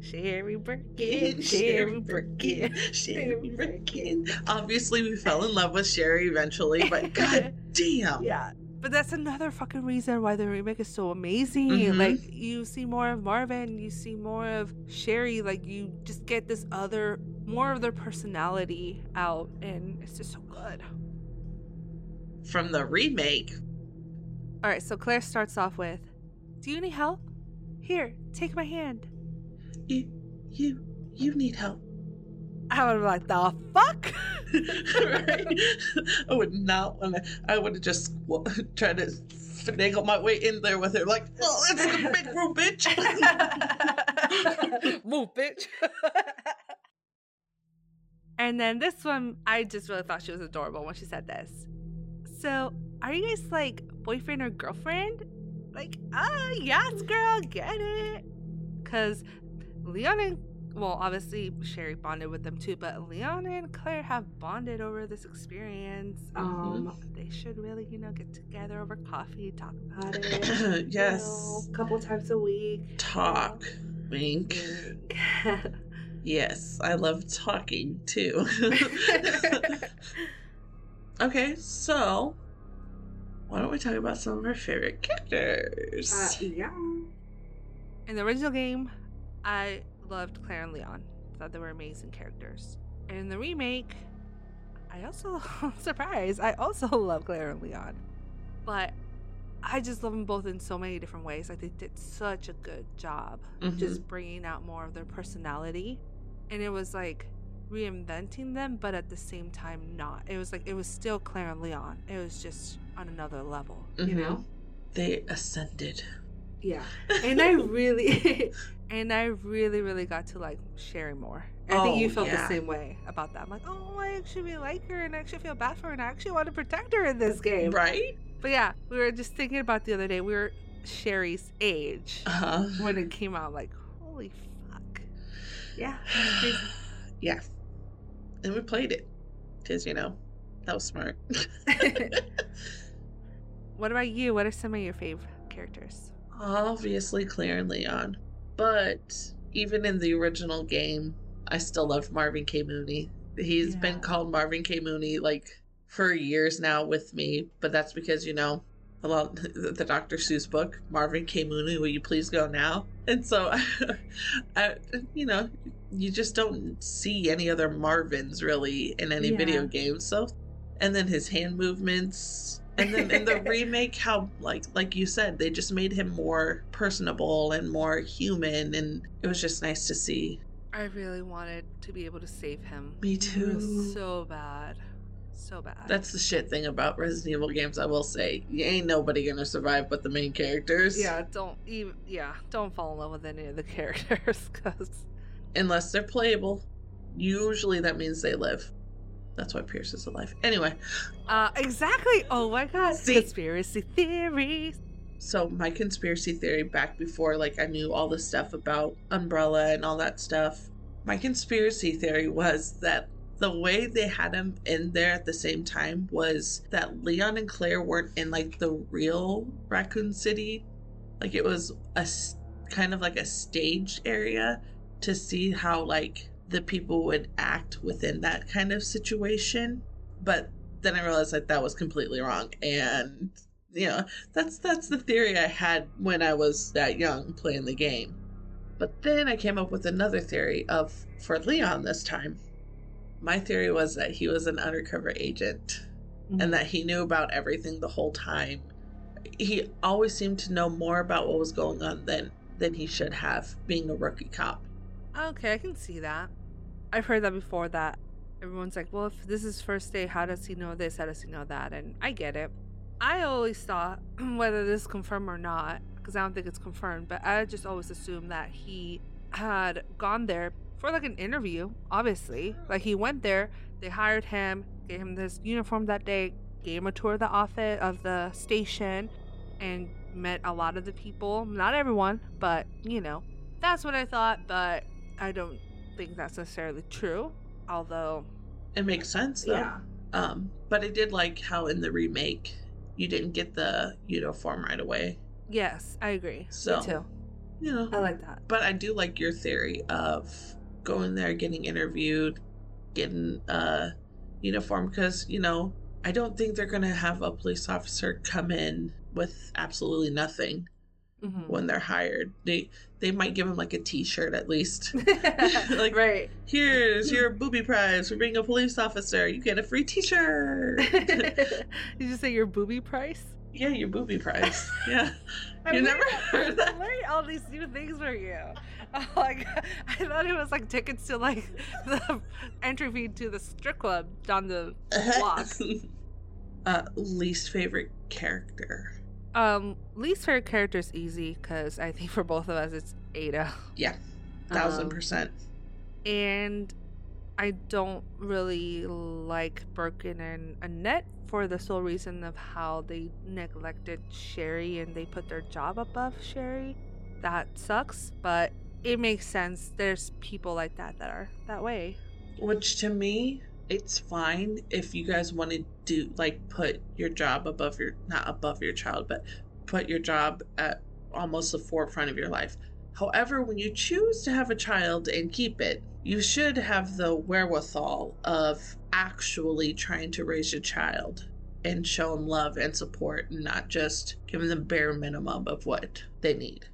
Sherry Birkin, Sherry Birkin. Sherry Birkin. Obviously, we fell in love with Sherry eventually, but god damn. Yeah. But that's another fucking reason why the remake is so amazing. Mhm. Like you see more of Marvin, you see more of Sherry, like you just get this other more of their personality out and it's just so good. From the remake, All right, so Claire starts off with, "Do you need help? Here, take my hand." you, you, you need help. I would be like, "The fuck?" right? I would not want to. I would have just tried to finagle my way in there with her, like, oh, it's the big room, bitch. Move, bitch. and then this one, I just really thought she was adorable when she said this. So, are you guys like boyfriend or girlfriend? Like, ah, yes, girl, get it. Because Leon and, well, obviously Sherry bonded with them too, but Leon and Claire have bonded over this experience. Um, they should really, you know, get together over coffee, talk about it. you yes. know, a couple times a week. Talk. Wink. Yes, I love talking too. okay, so why don't we talk about some of our favorite characters? Uh, yeah. In the original game, I loved Claire and Leon. Thought they were amazing characters. And in the remake, I also surprised. I also love Claire and Leon, but I just love them both in so many different ways. Like they did such a good job Mhm. just bringing out more of their personality, and it was like reinventing them, but at the same time not. It was like it was still Claire and Leon. It was just on another level, you Mhm. know. they ascended. Yeah. and I really and I really really got to like Sherry more. I think you Oh, felt yeah. the same way about that. I'm like, oh, I actually really like her, and I actually feel bad for her, and I actually want to protect her in this game. Right? But yeah, we were just thinking about the other day. We were Sherry's age Uh-huh. when it came out. Like, holy fuck. Yeah, yeah. And we played it. Because, you know, that was smart. what about you? What are some of your favorite characters? Obviously, Claire and Leon. But even in the original game, I still loved Marvin K. Mooney. He's been called Marvin K. Mooney like for years now with me, but that's because, you know, a lot the Dr. Seuss book, Marvin K. Mooney, will you please go now? And so, I, you know, you just don't see any other Marvins really in any Yeah. video games. So, and then his hand movements, and then in the remake, how like like you said, they just made him more personable and more human, and it was just nice to see. I really wanted to be able to save him. Me It was too. so bad. So bad. That's the shit thing about Resident Evil games. I will say, you ain't nobody gonna survive but the main characters. Yeah, don't even. Yeah, don't fall in love with any of the characters, because unless they're playable. Usually that means they live. That's why Pierce is alive. Anyway, uh, exactly. Oh my god, See- conspiracy theories. so my conspiracy theory back before like I knew all the stuff about Umbrella and all that stuff. My conspiracy theory was that the way they had them in there at the same time was that Leon and Claire weren't in like the real Raccoon City. Like it was a kind of like a staged area to see how like the people would act within that kind of situation. But then I realized that that was completely wrong and you know that's that's the theory I had when I was that young playing the game. But then I came up with another theory of for Leon this time. My theory was that he was an undercover agent Mm-hmm. and that he knew about everything the whole time. He always seemed to know more about what was going on than than he should have, being a rookie cop. Okay, I can see that. I've heard that before that everyone's like, well, if this is first day, how does he know this? How does he know that? And I get it. I always thought, whether this is confirmed or not, because I don't think it's confirmed, but I just always assumed that he had gone there for like an interview, obviously. Like he went there, they hired him, gave him this uniform that day, gave him a tour of the office of the station, and met a lot of the people. Not everyone, but you know, that's what I thought. But I don't think that's necessarily true. Although, It makes sense though. Um, but I did like how in the remake you didn't get the uniform right away. yes, I agree. So- Me too. You know. I like that. But I do like your theory of going there, getting interviewed, getting a uniform because you know I don't think they're gonna have a police officer come in with absolutely nothing Mhm. when they're hired. They they might give him like a T-shirt at least. Like- right. Here's your booby prize for being a police officer. You get a free T-shirt. Did you say your booby price? yeah, your booby prize. Yeah, you never heard that. I'm learning all these new things for you. Oh my god! I thought it was like tickets to like the entry fee to the strip club down the block. uh, least favorite character. Um, least favorite character is easy because I think for both of us it's Ada. Yeah, thousand Um, percent. and I don't really like Birkin and Annette for the sole reason of how they neglected Sherry and they put their job above Sherry. That sucks, but it makes sense. There's people like that that are that way. Which to me, it's fine if you guys want to do like put your job above your not above your child, but put your job at almost the forefront of your life. However, when you choose to have a child and keep it, you should have the wherewithal of actually trying to raise your child and show them love and support, and not just giving them bare minimum of what they need.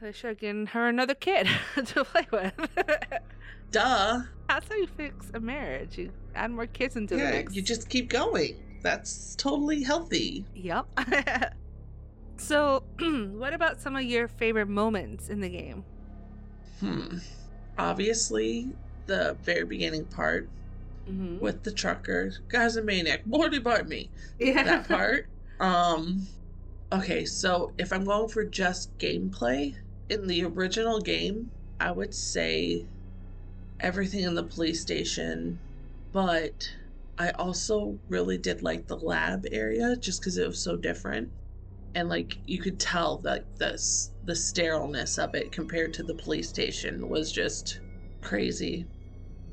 They should have given her another kid to play with. Duh. That's how you fix a marriage. You add more kids into the mix. you just keep going. That's totally healthy. Yep. so, what about some of your favorite moments in the game? Hmm. Obviously, the very beginning part Mm-hmm. with the trucker, guy's a maniac, Morty bite me. Yeah. That part. um. Okay, so if I'm going for just gameplay in the original game, I would say everything in the police station, but I also really did like the lab area just because it was so different. And like you could tell that this the sterileness of it compared to the police station was just crazy.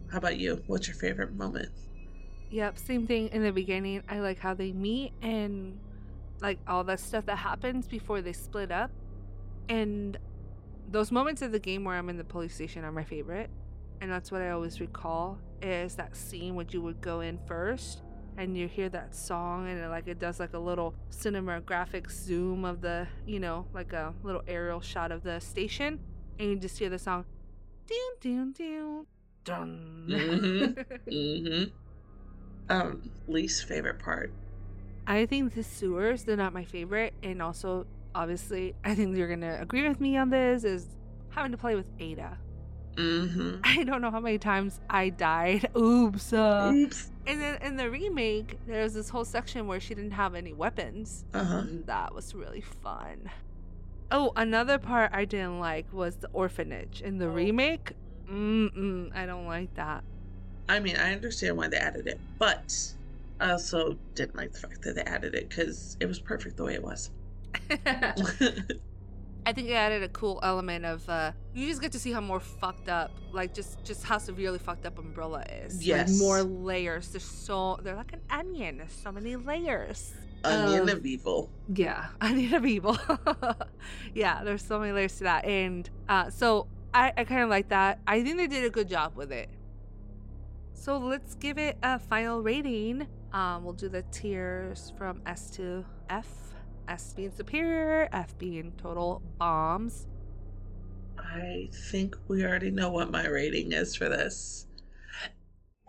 How about you? What's your favorite moment? Yep, same thing in the beginning. I like how they meet and like all the stuff that happens before they split up. And those moments of the game where I'm in the police station are my favorite. And that's what I always recall is that scene when you would go in first and you hear that song and it like it does like a little cinematographic zoom of the, you know, like a little aerial shot of the station and you just hear the song doon doon doon dun. Mhm. Mm-hmm. Um, least favorite part. I think the sewers, they're not my favorite. And also, obviously, I think you're going to agree with me on this is having to play with Ada. Mm-hmm. I don't know how many times I died. Oops. Uh. Oops. And then in the remake, there's this whole section where she didn't have any weapons. Uh-huh. That was really fun. Oh, another part I didn't like was the orphanage. In the Oh. remake, mm-mm, I don't like that. I mean, I understand why they added it, but I also didn't like the fact that they added it because it was perfect the way it was. I think it added a cool element of uh you just get to see how more fucked up, like just just how severely fucked up Umbrella is. Yes. Like more layers. There's so they're like an onion. There's so many layers. Onion Um, of evil. Yeah, onion of evil. yeah, there's so many layers to that, and uh, so I I kind of like that. I think they did a good job with it. So let's give it a final rating. Um, we'll do the tiers from S to F. S being superior, F being total bombs. I think we already know what my rating is for this.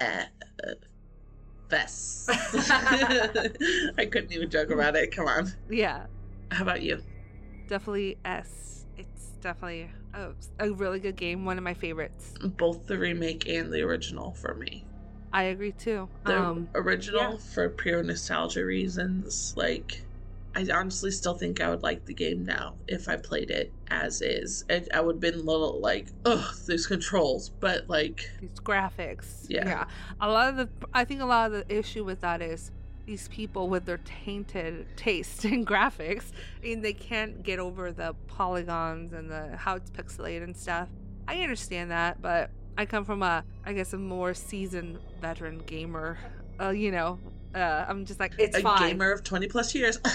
Uh, Bess. I couldn't even joke about it. Come on. Yeah, How about you? definitely S. It's definitely a, a really good game. One of my favorites. Both the remake and the original for me. I agree too. The Um, original yeah. for pure nostalgia reasons. Like, I honestly still think I would like the game now if I played it as is. It, I would have been a little like, ugh, these controls, but like, these graphics. Yeah. A lot of the I think a lot of the issue with that is these people with their tainted taste in graphics and they can't get over the polygons and the how it's pixelated and stuff. I understand that, but I come from a I guess a more seasoned veteran gamer. Uh, you know, uh, I'm just like it's a fine. gamer of 20 plus years.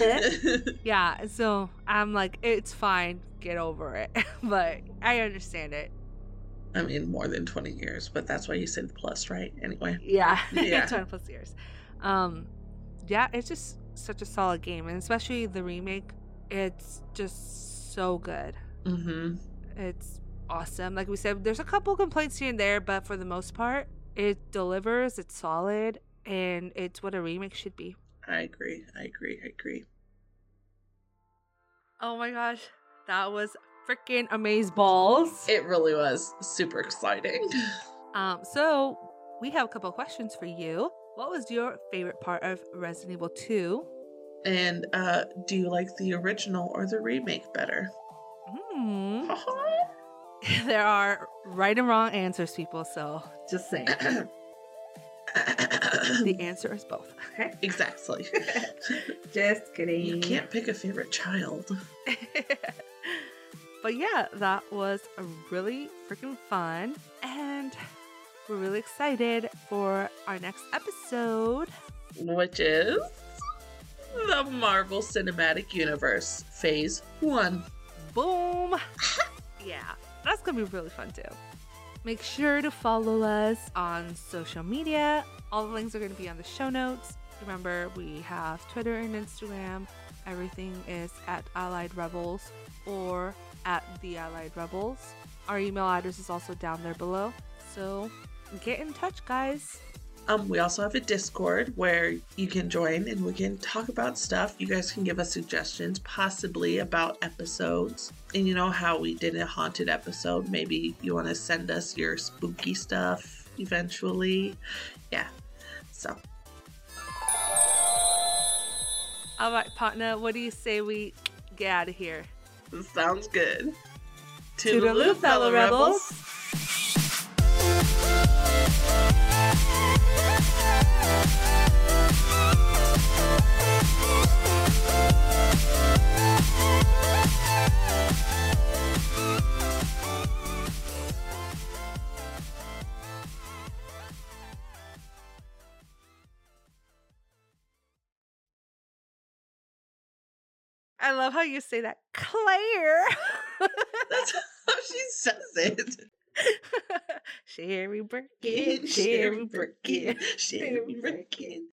Yeah, so I'm like it's fine, get over it. but I understand it. I mean, more than 20 years, but that's why you said plus, right? Anyway. Yeah, Yeah. 20 plus years. Um, yeah, it's just such a solid game, and especially the remake. It's just so good. Mm-hmm. It's awesome. Like we said, there's a couple complaints here and there, but for the most part, it delivers. It's solid, and it's what a remake should be. I agree. I agree. I agree. Oh my gosh, that was freaking amaze balls. It really was super exciting. Um, so we have a couple questions for you. What was your favorite part of Resident Evil 2? And uh, do you like the original or the remake better? Hmm. there are right and wrong answers, people. So just saying. the answer is both. Okay. exactly. Just kidding. You can't pick a favorite child. but yeah, that was really freaking fun, and we're really excited for our next episode. which is the Marvel Cinematic Universe Phase 1. Boom! yeah, that's gonna be really fun too. Make sure to follow us on social media. All the links are going to be on the show notes. Remember, we have Twitter and Instagram. Everything is at Allied Rebels or at The Allied Rebels. Our email address is also down there below. So get in touch, guys. Um, we also have a Discord where you can join and we can talk about stuff. You guys can give us suggestions, possibly about episodes. And you know how we did a haunted episode? Maybe you want to send us your spooky stuff eventually. Yeah. So, All right, partner, what do you say we get out of here? sounds good. Toodaloo, fellow rebels. I love how you say that, Claire. That's how she says it. Sherry Birkin, Sherry Birkin, Sherry Birkin.